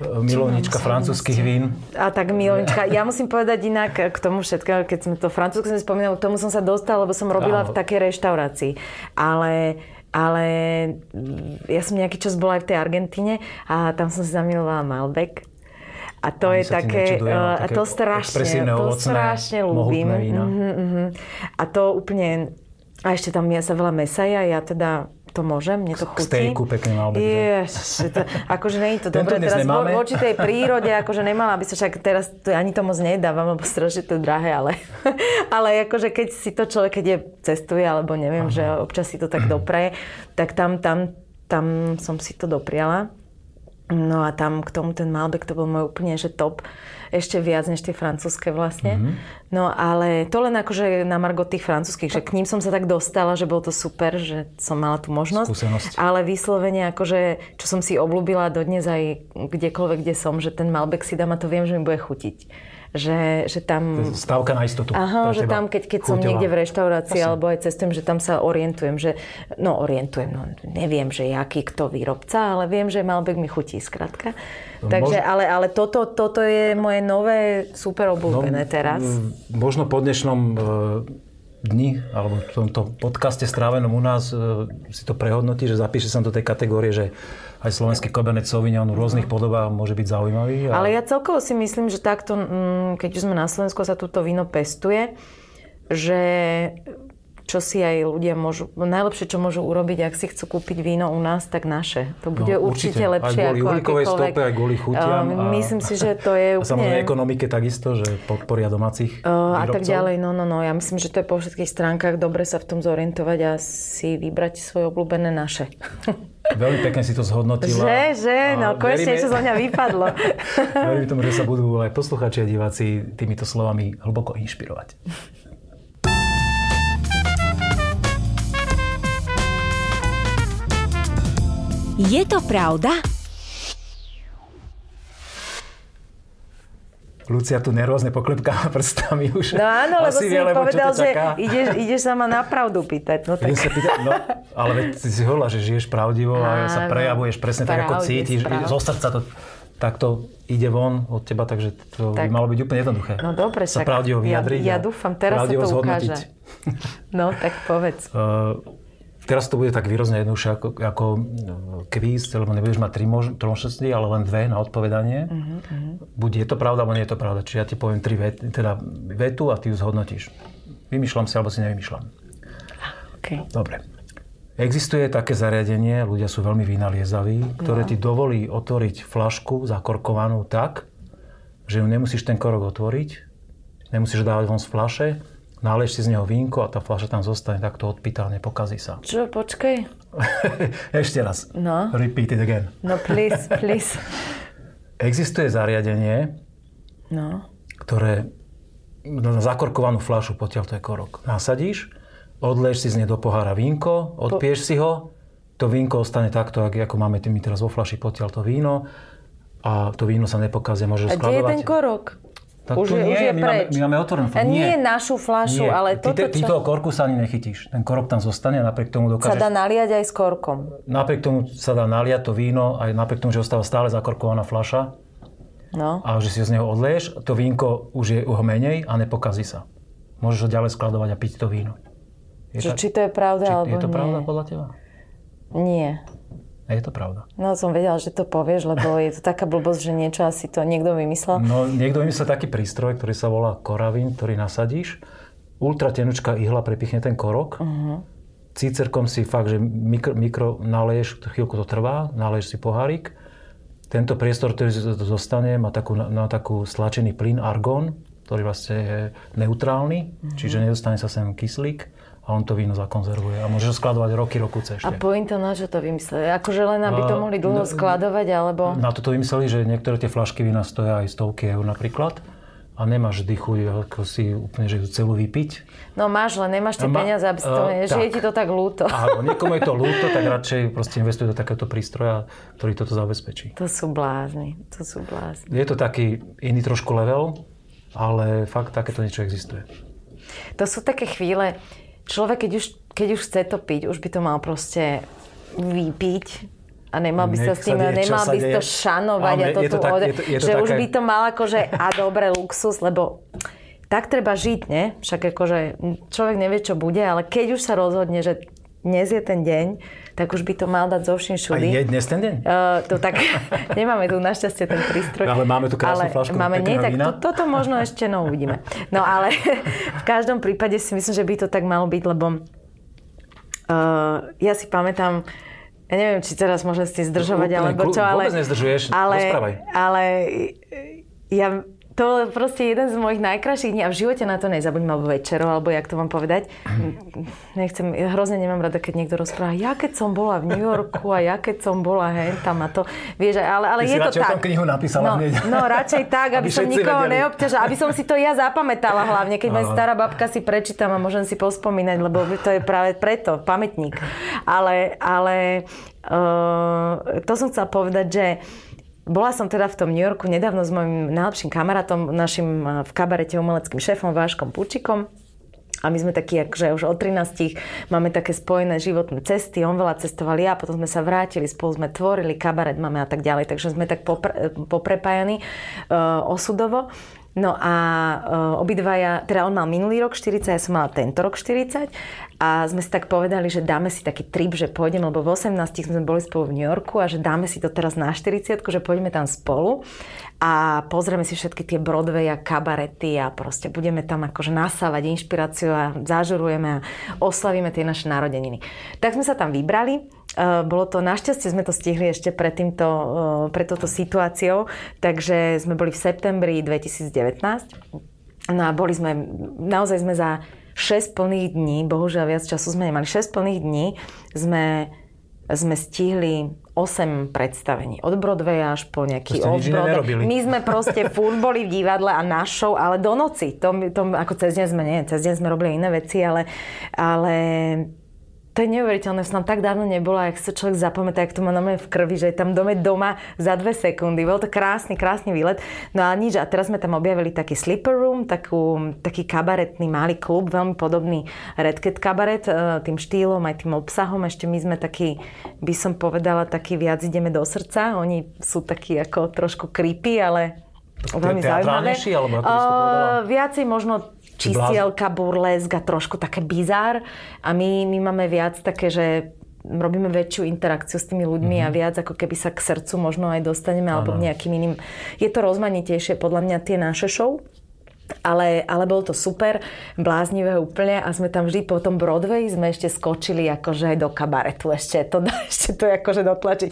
milovnička francúzskych vín? A tak Milonička, ja musím povedať inak k tomu všetkému, keď sme to francúzske spomínali, k tomu som sa dostala, lebo som robila Áno. v takej reštaurácii. Ale ale mm, ja som nejaký čas bola aj v tej Argentíne a tam som si zamilovala Malbec. A to Ani je také, nečudujem, uh, a také to strašne, to ovocné, strašne ľúbim. Mhm, mhm. A to úplne, a ešte tam je sa veľa mesaja, ja teda to môžem, mne to chutí. stejku pekne Malbec, že? Ježiš, to, akože nie je to dobré teraz nemáme. voči tej prírode, akože nemala by sa však teraz, to ani to moc nedávam, lebo strašne to je drahé, ale, ale akože keď si to človek, keď je cestuje, alebo neviem, že občas si to tak dopreje, tak tam, tam, tam som si to dopriala. No a tam k tomu ten Malbec, to bol môj úplne, že top. Ešte viac než tie francúzske vlastne. Mhm. Mm-hmm. No ale to len akože na margo tých francúzskych, že k ním som sa tak dostala, že bolo to super, že som mala tú možnosť. Skúsenosť. Ale vyslovene akože, čo som si obľúbila dodnes aj kdekoľvek, kde som, že ten Malbec si dám a to viem, že mi bude chutiť. Že, že tam... Stávka na istotu. Aha, že tam, keď, keď som niekde v reštaurácii Jasne. alebo aj cestujem, že tam sa orientujem, že, no orientujem, no neviem, že jaký kto výrobca, ale viem, že Malbec mi chutí, skrátka. No, Takže, mož- ale, ale toto, toto je moje nové super obľúbené teraz. mm, Možno po dnešnom e, dni, alebo v tomto podcaste strávenom u nás e, si to prehodnotí, že zapíše sa do tej kategórie, že aj slovenský Cabernet Sauvignon v rôznych podobách môže byť zaujímavý. A... Ale ja celkovo si myslím, že takto, mm, keď už sme na Slovensku, sa túto víno pestuje, že čo si aj ľudia môžu, najlepšie, čo môžu urobiť, ak si chcú kúpiť víno u nás, tak naše. To bude No, určite, určite. lepšie Aj kvôli ako stope, aj kvôli chutiam Um, a- Myslím si, že to je A samozrejme úplne... ekonomike takisto, že podporia domácich Uh, a tak ďalej, no, no, no. Ja myslím, že to je po všetkých stránkach dobre sa v tom zorientovať a si vybrať svoje obľúbené naše. Veľmi pekne si to zhodnotila. že, že, no konečne niečo zo mňa vypadlo. Verím tomu, že sa budú aj posluchači a diváci týmito slovami hlboko inšpirovať. Je to pravda? Lucia tu nervózne poklepká prstami už. No áno, lebo Asi si vie, mi lebo povedal, že ideš, ideš sa ma na pravdu pýtať. No tak... Idem sa pýtať, no, ale ty si hovorila, že žiješ pravdivo a sa Áno. prejavuješ presne tak, ako Pravde, cítiš. Zo srdca to takto ide von od teba, takže to by Tak. malo byť úplne jednoduché. No dobre, sa však pravdivo ja, vyjadriť. ja a dúfam, teraz sa to zhodnotiť. ukáže. No, tak povedz. Uh, teraz to bude tak výrazne jednoduchšie ako, ako kvíz, lebo nebudeš mať tri mož- možnosti, ale len dve na odpovedanie. Mhm, Buď je to pravda, alebo nie je to pravda. Čiže ja ti poviem tri vet, teda vetu a ty ju zhodnotíš. Vymýšľam si, alebo si nevymýšľam. Okay. Dobre. Existuje také zariadenie, ľudia sú veľmi vynaliezaví, ktoré No. ti dovolí otvoriť flašku zakorkovanú tak, že ju nemusíš ten korok otvoriť, nemusíš dávať von z flaše, naleješ si z neho vínko a tá fľaša tam zostane takto odpitá, nepokazí sa. Čo, počkej. Ešte raz. No. Repeat it again. No please, please. Existuje zariadenie, No. ktoré na zakorkovanú fľašu, potiaľ to je korok, nasadíš, odleješ si z nej do pohára vínko, odpiješ si ho, to vínko ostane takto, ak- ako máme my teraz vo fľaši potiaľ to víno a to víno sa nepokazí, môžeš A kde je skladovať. ten korok? Tak už je, nie, už je my, preč. máme, my máme otvorenú A fľašu. nie našu fľašu, Nie. ale ty, toto, ty, ty čo toho korku sa ani nechytíš. Ten korok tam zostane a napriek tomu sa dokážeš... dá naliať aj s korkom. Napriek tomu sa dá naliať to víno, aj napriek tomu, že ostáva stále zakorkovaná fľaša No. a že si ho z neho odleješ, to vínko už je ho menej a nepokazí sa. Môžeš ho ďalej skladovať a piť to víno. Je, Že, tak- či to je pravda, či, alebo je to nie. pravda podľa teba? Nie. Je to pravda. No som vedela, že to povieš, lebo je to taká blbosť, že niečo asi to niekto vymyslel. No, niekto vymyslel taký prístroj, ktorý sa volá koravín, ktorý nasadíš. Ultra tenučká ihla prepichne ten korok. Uh-huh. Cícerkom si fakt, že mikro, mikro naleješ, chvíľku to trvá, naleješ si pohárik. Tento priestor, ktorý zostane, má takú, na takú stlačený plyn argón, ktorý vlastne je neutrálny, uh-huh. čiže nedostane sa sem kyslík a on to víno zakonzervuje. A môžeš ho skladovať roky, rokuce ešte. A pointa na čo to vymysleli? Akože len aby to mohli dlho skladovať, alebo... Na toto vymysleli, že niektoré tie flašky vína stoja aj stovky eur napríklad a nemáš vždy chuť ako si úplne, že ju celú vypiť. No máš, len nemáš tie Ma- peniaze, aby si to... eh, že je tak. ti to tak ľúto. Áno, niekomu je to ľúto, tak radšej proste investuje do takéhoto prístroja, ktorý toto zabezpečí. To sú blázni, to sú blázni. Je to taký iný trošku level, ale fakt takéto niečo existuje. To sú také chvíle, človek keď už, keď už chce to piť, už by to mal proste vypiť a nemal by sa s tým, deje, nemal by to šanovať a to je to tu tak- ode- je to- je to že už také- by to mal akože a dobre luxus, lebo tak treba žiť, ne? Však akože človek nevie, čo bude, ale keď už sa rozhodne, že dnes je ten deň, tak už by to mal dať zo vším A všudy. je dnes ten deň? Uh, to tak, nemáme tu našťastie ten prístroj. Ale máme tu krásnu ale fľašku Máme, nie, tak to, toto možno ešte, no uvidíme. No ale v každom prípade si myslím, že by to tak malo byť, lebo uh, ja si pamätám, ja neviem, či teraz môžem si zdržovať, Úplne alebo čo, ale... vôbec nezdržuješ, ale, rozprávaj. ale ja, to proste jeden z mojich najkrajších dní a v živote na to nezabudnem, alebo večerov, alebo jak to mám povedať. Nechcem, ja hrozne nemám rada, keď niekto rozpráva, ja keď som bola v New Yorku a ja keď som bola hen tam a to. Vieš, ale, ale Ty je to tak. knihu napísala no, hneď. no, radšej tak, aby, Aby som nikoho vedeli. neobťažila, aby som si to ja zapamätala hlavne, keď moja Áno. stará babka si prečítam a môžem si pospomínať, lebo to je práve preto, pamätník. Ale, ale uh, to som chcela povedať, že bola som teda v tom New Yorku nedávno s mojim najlepším kamarátom, našim eh, v kabarete umeleckým šéfom Váškom Pučikom. A my sme takí, akože už od 13 máme také spojené životné cesty, on veľa cestoval ja, potom sme sa vrátili, spolu sme tvorili, kabaret máme a tak ďalej, takže sme tak popre, poprepájani uh, osudovo. No a uh, obidvaja, teda on mal minulý rok 40, ja som mala tento rok 40 a sme si tak povedali, že dáme si taký trip, že pôjdeme, lebo v 18 sme boli spolu v New Yorku a že dáme si to teraz na 40, že pôjdeme tam spolu a pozrieme si všetky tie Broadway a kabarety a proste budeme tam akože nasávať inšpiráciu a zažurujeme a oslavíme tie naše narodeniny. Tak sme sa tam vybrali. Uh, Bolo to, našťastie sme to stihli ešte pred, týmto, uh, pred touto situáciou, takže sme boli v septembri 2019. No a boli sme, naozaj sme za 6 plných dní, bohužiaľ viac času sme nemali, 6 plných dní sme, sme stihli 8 predstavení. Od Broadwaya až po nejaký nerobili. My sme proste furt boli v divadle a na show, ale do noci. To, to, ako cez deň sme, nie, cez deň sme robili iné veci, ale, ale to je neuveriteľné, som tam tak dávno nebola, ak sa človek zapamätá, jak to má normálne v krvi, že je tam dome doma za dve sekundy. Bol to krásny, krásny výlet. No a nič, a teraz sme tam objavili taký sleeper room, takú, taký kabaretný malý klub, veľmi podobný Red Cat kabaret, e, tým štýlom, aj tým obsahom. Ešte my sme taký, by som povedala, taký viac ideme do srdca. Oni sú takí ako trošku creepy, ale veľmi zaujímavé. alebo? Uh, viacej možno Či čísielka, burlesk a trošku také bizár. A my, my máme viac také, že robíme väčšiu interakciu s tými ľuďmi mm-hmm. a viac ako keby sa k srdcu možno aj dostaneme alebo k nejakým iným. Je to rozmanitejšie podľa mňa tie naše show. Ale, ale bolo to super, bláznivé úplne a sme tam vždy po tom Broadway sme ešte skočili akože aj do kabaretu ešte to, ešte to akože dotlačiť.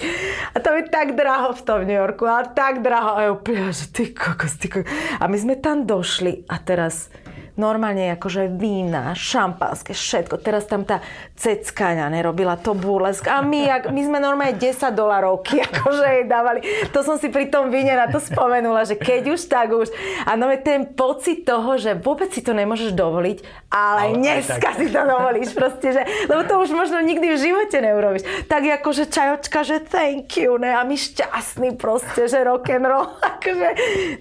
A to je tak draho v tom New Yorku, ale tak draho a úplne, že ty kokos, ty kokos. A my sme tam došli a teraz normálne akože vína, šampanské, všetko. Teraz tam tá ceckaňa nerobila to burlesk. A my, jak, my sme normálne 10 dolarovky akože jej dávali. To som si pri tom víne na to spomenula, že keď už, tak už. A no ten pocit toho, že vôbec si to nemôžeš dovoliť, ale, ale dneska si to dovolíš proste, že, lebo to už možno nikdy v živote neurobiš. Tak akože čajočka, že thank you, ne? A my šťastní proste, že rock and roll. Akože,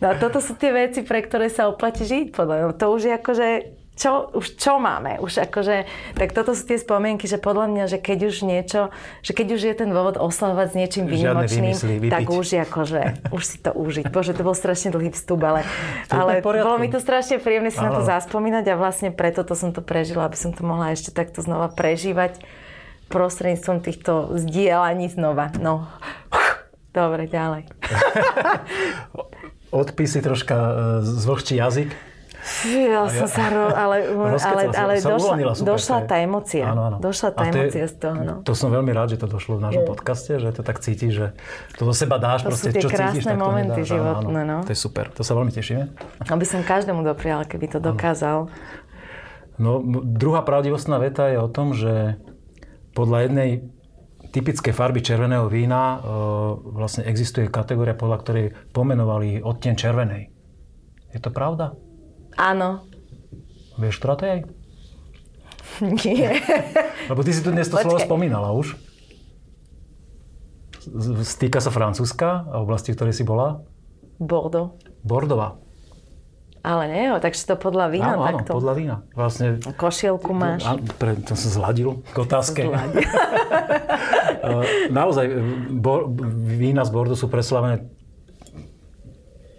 no toto sú tie veci, pre ktoré sa oplatí žiť, podľa mňa. To už je akože čo, už čo máme? Už akože, tak toto sú tie spomienky, že podľa mňa, že keď už niečo, že keď už je ten dôvod oslavovať s niečím výnimočným, tak už akože, už si to užiť. Bože, to bol strašne dlhý vstup, ale, ale bolo mi to strašne príjemné si Áno. na to zaspomínať a vlastne preto to som to prežila, aby som to mohla ešte takto znova prežívať prostredníctvom týchto zdieľaní znova. No, dobre, ďalej. Odpisy troška e, zvlhčí jazyk. Ja som sa, ro, ale, ale, ale sa došla, uvolnila, super, došla tá emocia. Áno, áno. Došla tá emocia z toho. No. To som veľmi rád, že to došlo v našom mm. podcaste, že to tak cítiš, že to do seba dáš, to proste, sú tie čo krásne cítiš, momenty tak to životné. No. To je super, to sa veľmi tešíme. Aby som každému doprial, keby to dokázal. No, druhá pravdivostná veta je o tom, že podľa jednej typické farby červeného vína e, vlastne existuje kategória, podľa ktorej pomenovali odtieň červenej. Je to pravda? Áno. Vieš, ktorá to je? Nie. Lebo ty si tu dnes to slovo spomínala už. Stýka sa Francúzska a oblasti, v ktorej si bola? Bordeaux. Bordová. Ale nie, takže to podľa vína áno, takto. Áno, podľa vína. Vlastne, Košielku máš. Á, pre, to som zladil k otázke. Naozaj, bo, vína z Bordeaux sú preslavené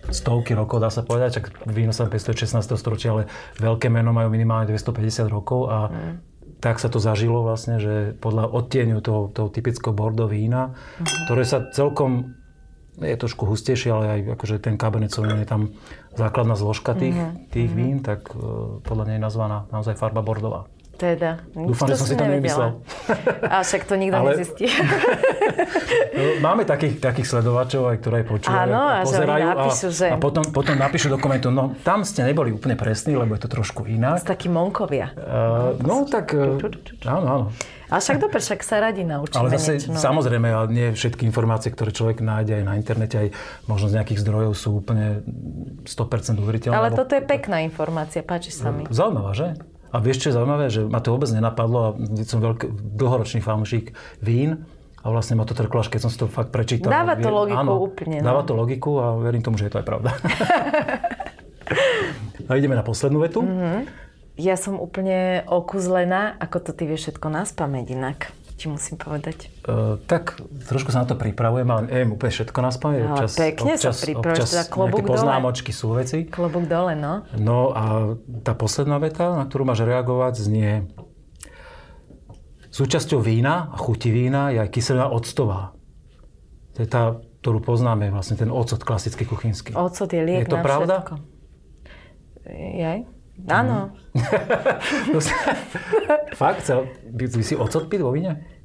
stovky rokov, dá sa povedať, čak víno sa pestuje 16. storočia, ale veľké meno majú minimálne 250 rokov a mm. tak sa to zažilo vlastne, že podľa odtieňu toho, toho typického bordo vína, mm. ktoré sa celkom je trošku hustejšie, ale aj akože ten Cabernet Sauvignon je tam základná zložka tých, mm-hmm. tých vín, tak uh, podľa nej je nazvaná naozaj farba bordová. Teda. Dúfam, že som si to nevymyslel. A však to nikto Ale... nezistí. No, máme takých, takých sledovačov, aj ktoré počúvajú Áno, a, pozerajú a, napíšu, že... a potom, potom napíšu do komentu, no tam ste neboli úplne presní, lebo je to trošku inak. S takí monkovia. Uh, no tak, uh, áno, áno. A však dobre, však sa radi naučíme Ale zase, niečo, no. samozrejme, ale nie všetky informácie, ktoré človek nájde aj na internete, aj možno z nejakých zdrojov sú úplne 100% uveriteľné. Ale toto je pekná informácia, páči sa mi. Zaujímavá, že? A vieš, čo je zaujímavé? Že ma to vôbec nenapadlo a som veľký, dlhoročný fanúšik vín a vlastne ma to trklo, až keď som si to fakt prečítal. Dáva to logiku áno, úplne. No. Dáva to logiku a verím tomu, že je to aj pravda. a ideme na poslednú vetu. Mm-hmm. Ja som úplne okuzlená, ako to ty vieš všetko na spameť inak ti musím povedať. Uh, tak trošku sa na to pripravujem, ale neviem úplne všetko na spameť. Občas, pekne občas, sa pripravuješ, teda klobúk dole. poznámočky sú veci. Klobúk dole, no. No a tá posledná veta, na ktorú máš reagovať, znie Súčasťou vína a chuti vína je aj kyselina octová. To je tá, ktorú poznáme, vlastne ten ocot klasický kuchynský. Ocot je liek Je to na pravda? všetko. Jaj? Áno. Mm. Fakt? Chcel by, by si ocot piť vo víne?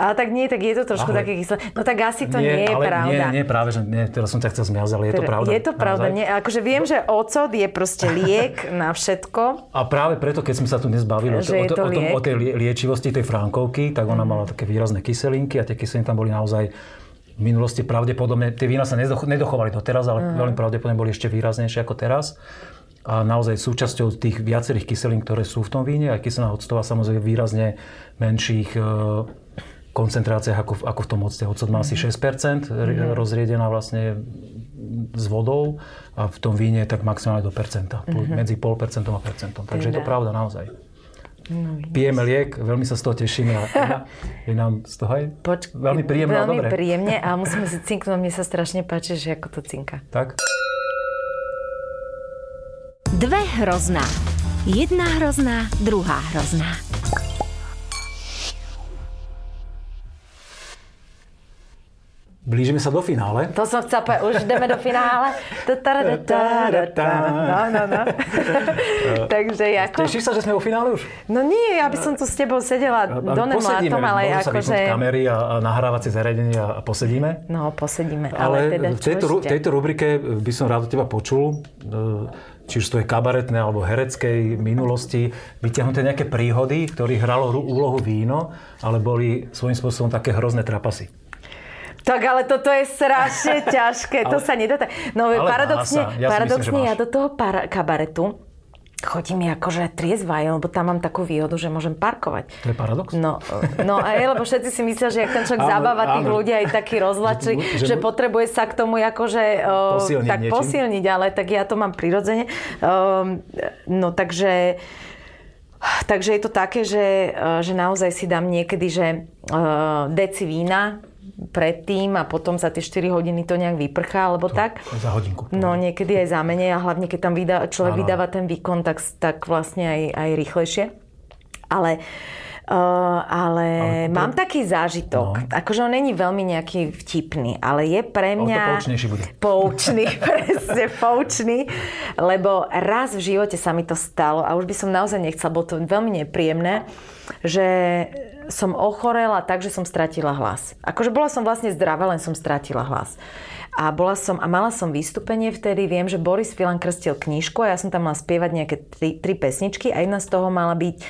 Ale tak nie, tak je to trošku Ahoj. také kyslé. No tak asi to nie, nie je ale pravda. Nie, nie, práve, že nie, teraz som ťa chcel zmiazať, ale je to pravda. Je to pravda, nie, akože viem, že ocot je proste liek na všetko. A práve preto, keď sme sa tu dnes bavili o, to, o, to, o, tom, o tej liečivosti tej frankovky, tak ona mm. mala také výrazné kyselinky a tie kyseliny tam boli naozaj v minulosti pravdepodobne, tie vína sa nedochovali doteraz, ale mm. veľmi pravdepodobne boli ešte výraznejšie ako teraz a naozaj súčasťou tých viacerých kyselín, ktoré sú v tom víne, aj kyselná octová samozrejme výrazne menších e, koncentráciách ako, ako v tom octe. Ocot má asi 6%, mm-hmm. rozriedená vlastne s vodou a v tom víne tak maximálne do percenta, mm-hmm. medzi pol percentom a percentom. Takže je to pravda naozaj. No, Pijeme liek, veľmi sa z toho tešíme a je nám z toho aj Poč- veľmi príjemné veľmi a dobre. príjemne a musíme si cinknúť, mne sa strašne páči, že ako to cinka. Tak? Dve hrozná. Jedna hrozná, druhá hrozná. Blížime sa do finále. To som chcela povedať, už ideme do finále. No, no, no. Takže ako... Tešíš sa, že sme vo finále už? No nie, ja by som tu s tebou sedela do nemlátom, ale akože... kamery a, a nahrávacie zariadenie a posedíme. No, posedíme, ale, Ale teda v tejto, tejto rubrike by som rád od teba počul, e, či už z tvojej kabaretnej alebo hereckej minulosti, vyťahnuté nejaké príhody, v ktorých hralo úlohu víno, ale boli svojím spôsobom také hrozné trapasy. Tak ale toto je strašne ťažké, to Ale- sa nedá. No ale paradoxne, sa. Ja paradoxne myslím, ja do toho para- kabaretu chodím akože triezva, lebo tam mám takú výhodu, že môžem parkovať. To je paradox? No, no a je, lebo všetci si myslia, že ak ten človek Áno, zabáva tých ľudí aj taký rozlačí, Že- že, že- potrebuje sa k tomu akože Posilniť tak niečím. posilniť, ale tak ja to mám prirodzene. Um, no takže Takže je to také, že, e, že naozaj si dám niekedy, že uh, deci vína predtým a potom za tie 4 hodiny to nejak vyprchá, alebo tak. Za hodinku. No niekedy aj za menej a hlavne keď tam vydá, človek Áno. vydáva ten výkon, tak, tak vlastne aj, aj rýchlejšie. Ale, uh, ale, Ale- mám taký zážitok. No. Akože on není veľmi nejaký vtipný, ale je pre to mňa... poučnejší bude. Poučný, presne, poučný. Lebo raz v živote sa mi to stalo a už by som naozaj nechcela, bolo to veľmi nepríjemné, že som ochorela tak, že som stratila hlas. Akože bola som vlastne zdravá, len som stratila hlas. A, bola som, a mala som vystúpenie vtedy, viem, že Boris Filan krstil knižku a ja som tam mala spievať nejaké tri, tri pesničky a jedna z toho mala byť o,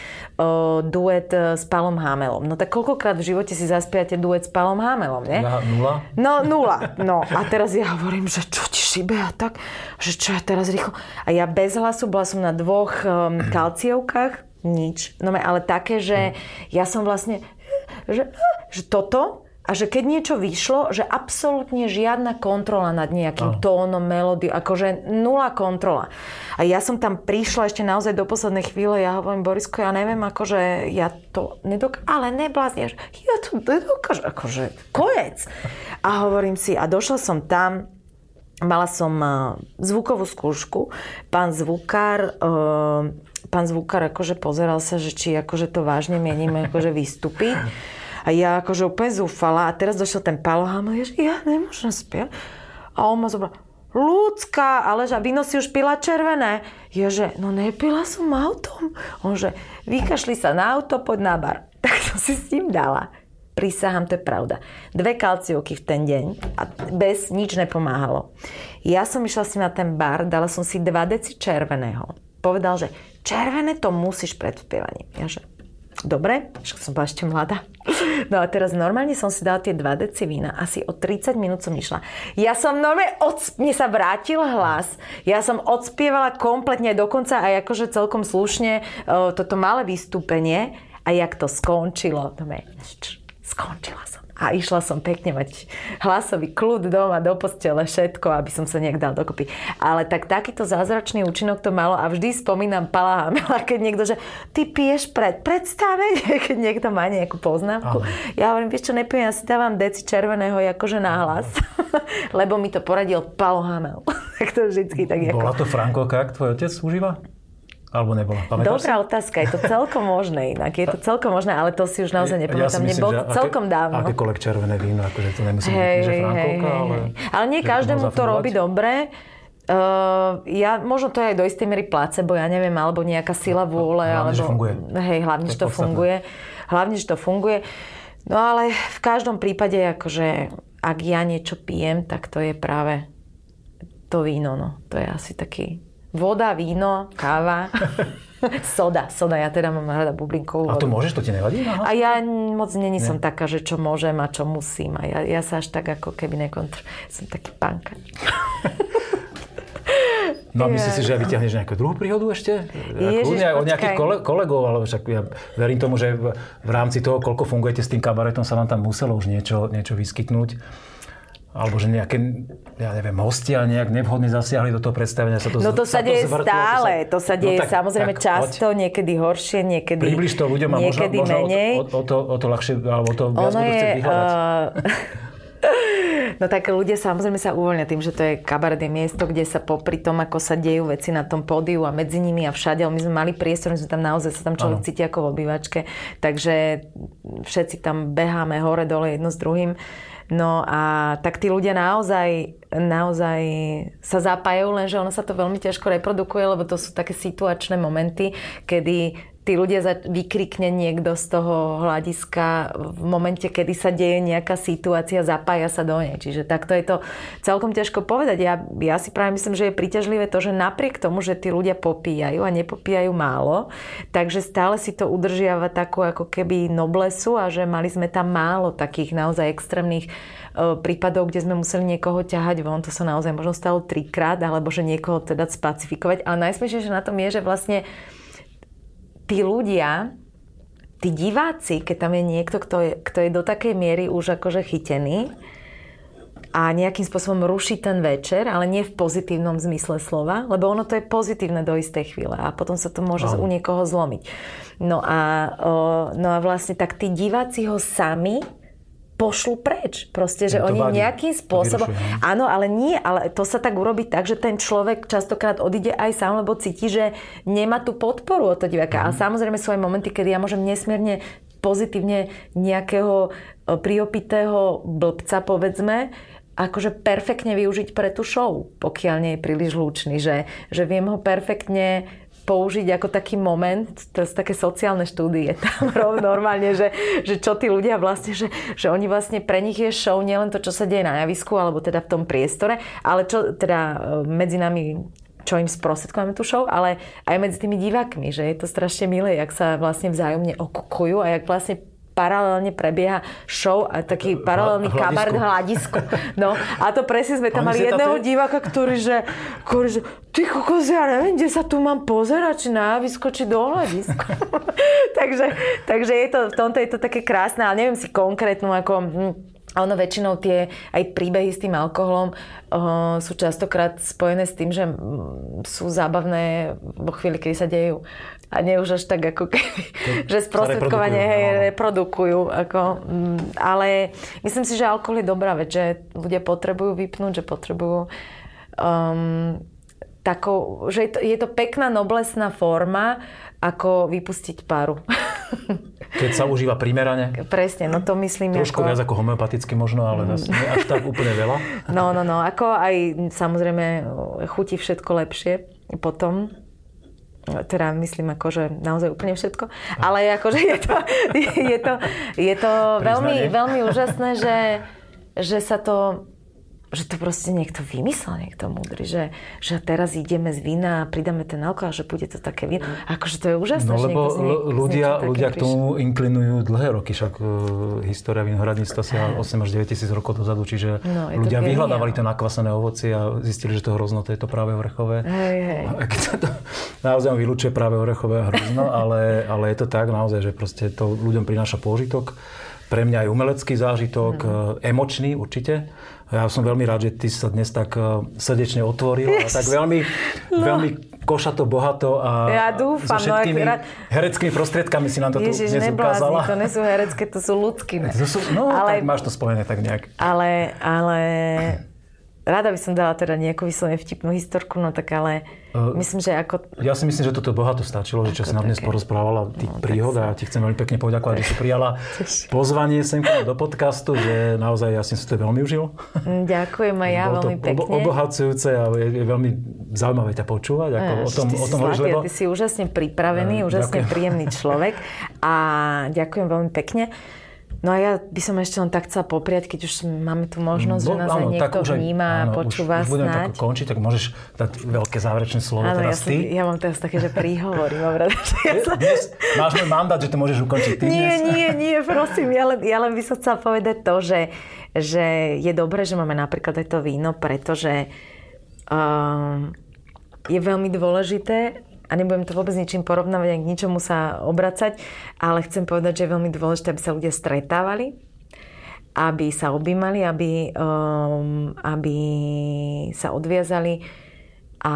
duet e, s Palom Hámelom. No tak koľkokrát v živote si zaspievate duet s Palom Hámelom, nie? Nula? No, nula. No a teraz ja hovorím, že čo ti šibe a tak, že čo ja teraz rýchlo. A ja bez hlasu, bola som na dvoch um, kalciovkách, nič. No ale také, že ja som vlastne, že, že toto, a že keď niečo vyšlo, že absolútne žiadna kontrola nad nejakým tónom, melódiou, akože nula kontrola. A ja som tam prišla ešte naozaj do poslednej chvíle, ja hovorím, Borisko, ja neviem, akože ja to nedokážem, ale nebláznieš, ja to nedokážem, akože kojec. A hovorím si, a došla som tam, Mala som eh, zvukovú skúšku. Pán zvukár, eh, pán zvukár akože pozeral sa, že či akože to vážne mienime akože vystúpiť. A ja akože úplne zúfala. A teraz došiel ten Palo Hamel, že ja nemôžem spievať. A on ma zobral, ľudská, ale že a víno si už pila červené. Je, že no nepila som autom. On že vykašli sa na auto, poď na bar. Tak som si s ním dala. Prisahám, to je pravda. Dve kalciovky v ten deň a bez nič nepomáhalo. Ja som išla si na ten bar, dala som si 2 deci červeného. Povedal, že červené to musíš pred spievaním. Ja že, dobre, však som bola ešte mladá. No a teraz normálne som si dala tie 2 deci vína, asi o 30 minút som išla. Ja som normálne, od... mne sa vrátil hlas, ja som odspievala kompletne dokonca aj akože celkom slušne o, toto malé vystúpenie a jak to skončilo, to me, skončila som. A išla som pekne mať hlasový kľud doma, do postele, všetko, aby som sa nejak dal dokopy. Ale tak takýto zázračný účinok to malo a vždy spomínam Pala Hamela, keď niekto, že ty piješ pred predstavenie, keď niekto má nejakú poznávku. Áno. Ja hovorím, vieš čo, nepijem, ja si dávam deci červeného akože na hlas, lebo mi to poradil Palo Hamel. tak to vždycky tak Bola ako... to Franko Kak, tvoj otec užíva? Alebo nebola? Pamätáš Dobrá si? otázka, je to celkom možné inak, je to celkom možné, ale to si už naozaj nepamätám, myslím, že to aké- celkom dávno. Akékoľvek červené víno, akože to nemusí byť, Hej, že hej, hej, Frankovka, hej, ale... Ale nie že to každému mohol to robí dobre. Uh, ja, možno to je aj do istej miery placebo, ja neviem, alebo nejaká sila vôle. Hlavne, alebo, že funguje. Hej, hlavne, To že to podstatné. funguje. Hlavne, že to funguje. No ale v každom prípade, akože ak ja niečo pijem, tak to je práve to víno, no. To je asi taký voda, víno, káva, soda. Soda, ja teda mám rada bublinkovú A vodu. to môžeš, to ti nevadí? Aha. A ja moc není som taká, že čo môžem a čo musím. A ja, ja sa až tak ako keby nekontr... Som taký pánka. No a myslíš si, že vyťahneš nejakú druhú príhodu ešte? Ježiš, aj od nejakých kole- kolegov, alebo však ja verím tomu, že v, v rámci toho, koľko fungujete s tým kabaretom, sa vám tam muselo už niečo, niečo vyskytnúť. Alebo že nejaké, ja neviem, hostia nejak nevhodne zasiahli do toho predstavenia. Sa to, No to sa deje zvrtlo, stále. To sa deje No tak- samozrejme tak často, niekedy horšie, niekedy Približ to ľuďom a možno, možno o, menej. to, o, o, to, o to ľahšie, alebo o to viac Ono je... vyhľadať. Uh, no tak ľudia samozrejme sa uvoľnia tým, že to je kabaret je miesto, kde sa popri tom, ako sa dejú veci na tom pódiu a medzi nimi a všade, ale my sme mali priestor, my sme tam naozaj sa tam človek Áno. cíti ako v obývačke, takže všetci tam beháme hore, dole jedno s druhým. No a tak tí ľudia naozaj, naozaj sa zapájajú, lenže ono sa to veľmi ťažko reprodukuje, lebo to sú také situačné momenty, kedy tí ľudia vykrikne niekto z toho hľadiska v momente, kedy sa deje nejaká situácia, zapája sa do nej. Čiže takto je to celkom ťažko povedať. Ja, ja si práve myslím, že je príťažlivé to, že napriek tomu, že tí ľudia popíjajú a nepopíjajú málo, takže stále si to udržiava takú ako keby noblesu a že mali sme tam málo takých naozaj extrémnych e, prípadov, kde sme museli niekoho ťahať von, to sa naozaj možno stalo trikrát, alebo že niekoho teda spacifikovať. Ale najsmiešnejšie na tom je, že vlastne tí ľudia, tí diváci, keď tam je niekto, kto je, kto je do takej miery už akože chytený a nejakým spôsobom ruší ten večer, ale nie v pozitívnom zmysle slova, lebo ono to je pozitívne do istej chvíle a potom sa to môže no. u niekoho zlomiť. No a, no a vlastne tak tí diváci ho sami pošlu preč. Proste, že oni vadí. nejakým spôsobom... Vyrušujem. Áno, ale nie, ale to sa tak urobí tak, že ten človek častokrát odíde aj sám, lebo cíti, že nemá tú podporu od toho diváka. Mm. A samozrejme sú aj momenty, kedy ja môžem nesmierne pozitívne nejakého e, priopitého blbca, povedzme, akože perfektne využiť pre tú show, pokiaľ nie je príliš hlučný, že, že viem ho perfektne použiť ako taký moment, to sú také sociálne štúdie. Tam normálne, že, že čo tí ľudia vlastne, že, že oni vlastne pre nich je show nielen to, čo sa deje na javisku, alebo teda v tom priestore, ale čo teda e, medzi nami čo im sprostredkujeme tú show, ale aj medzi tými divákmi, že je to strašne milé, jak sa vlastne vzájomne okukujú a jak vlastne paralelne prebieha show a taký paralelný Hla, kabaret hľadisko. No a to presne sme tam mali jedného diváka, ktorý, že, ktorý, že ty kokos, ja neviem, kde sa tu mám pozerať, či na javisko, či do hľadisko. takže, takže je to, v tomto je to také krásne, ale neviem si konkrétnu ako... Hm, a ono väčšinou tie aj príbehy s tým alkoholom uh, sú častokrát spojené s tým, že mm, sú zábavné vo chvíli, kedy sa dejú a nie už až tak ako keby, že sprostredkovanie hej, reprodukujú. Ako, mm, ale myslím si, že alkohol je dobrá vec, že ľudia potrebujú vypnúť, že potrebujú um, takou, že je to, je to pekná noblesná forma, ako vypustiť páru. Keď sa užíva primerane? Presne, no to myslím. Trošku ako... viac ako homeopaticky možno, ale zase nie až tak úplne veľa. No, no, no, ako aj samozrejme chutí všetko lepšie potom teda myslím ako, že naozaj úplne všetko, ale akože je to, je to, je to veľmi, veľmi úžasné, že, že sa to že to proste niekto vymyslel, niekto múdry, že, že teraz ideme z vína a pridáme ten alkohol, že bude to také víno. Akože to je úžasné, no, že lebo nie, ľudia, ľudia k tomu inklinujú dlhé roky, však uh, história vinohradníctva sa 8 až 9 tisíc rokov dozadu, čiže no, ľudia vyhľadávali to nakvasené ovocie a zistili, že to hrozno to je to práve orechové. Hej, hej. Keď sa to naozaj vylúčuje práve orechové a hrozno, ale, ale je to tak naozaj, že proste to ľuďom prináša pôžitok. Pre mňa aj umelecký zážitok, mm. emočný určite ja som veľmi rád, že ty sa dnes tak e, srdečne otvoril a tak veľmi, no. veľmi košato, bohato a ja dúfam, so všetkými no, ak... hereckými prostriedkami si nám to Ježiš, tu dnes neblázni, ukázala. to nie sú herecké, to sú ľudské. To sú, no, ale, tak máš to spojené tak nejak. Ale, ale Rada by som dala teda nejakú vyslovene vtipnú historku, no tak ale uh, myslím, že ako... Ja si myslím, že toto bohato stačilo, že čo si nám dnes porozprávala tých no, príhod a ti chcem veľmi pekne poďakovať, že si prijala pozvanie sem do podcastu, že naozaj ja som si to veľmi užil. Mm, ďakujem aj ja veľmi pekne. Obo- obohacujúce a je, je veľmi zaujímavé ťa počúvať. Ako Až, o tom, o tom si hovoríš, lebo... Ty si úžasne pripravený, uh, úžasne ďakujem. príjemný človek a ďakujem veľmi pekne. No a ja by som ešte len tak chcela popriať, keď už máme tu možnosť, že nás áno, niekto už, vníma, áno, počúva už, už budeme tak končiť, tak môžeš dať veľké záverečné slovo áno, teraz ja ty. Som, ja mám teraz také, že príhovory. Mám rada, že ja som... dnes, máš môj mandát, že to môžeš ukončiť ty Nie, dnes. nie, nie, prosím. Ja len, ja len by som chcela povedať to, že, že je dobré, že máme napríklad aj to víno, pretože um, je veľmi dôležité, a nebudem to vôbec ničím porovnávať, ani k ničomu sa obracať, ale chcem povedať, že je veľmi dôležité, aby sa ľudia stretávali, aby sa objímali, aby, um, aby sa odviazali a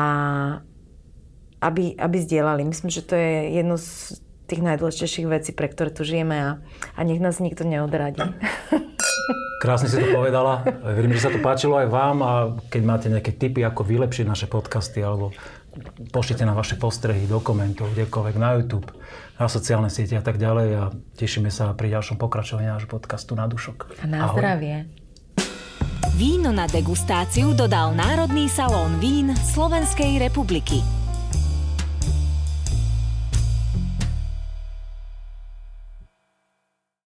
aby, aby zdieľali. Myslím, že to je jedno z tých najdôležitejších vecí, pre ktoré tu žijeme a, a nech nás nikto neodradí. Krásne si to povedala. Verím, že sa to páčilo aj vám a keď máte nejaké tipy, ako vylepšiť naše podcasty alebo pošlite na vaše postrehy do komentov, kdekoľvek na YouTube, na sociálne siete a tak ďalej a tešíme sa pri ďalšom pokračovaní nášho podcastu Na dušok. A na Ahoj. zdravie. Víno na degustáciu dodal Národný salón vín Slovenskej republiky.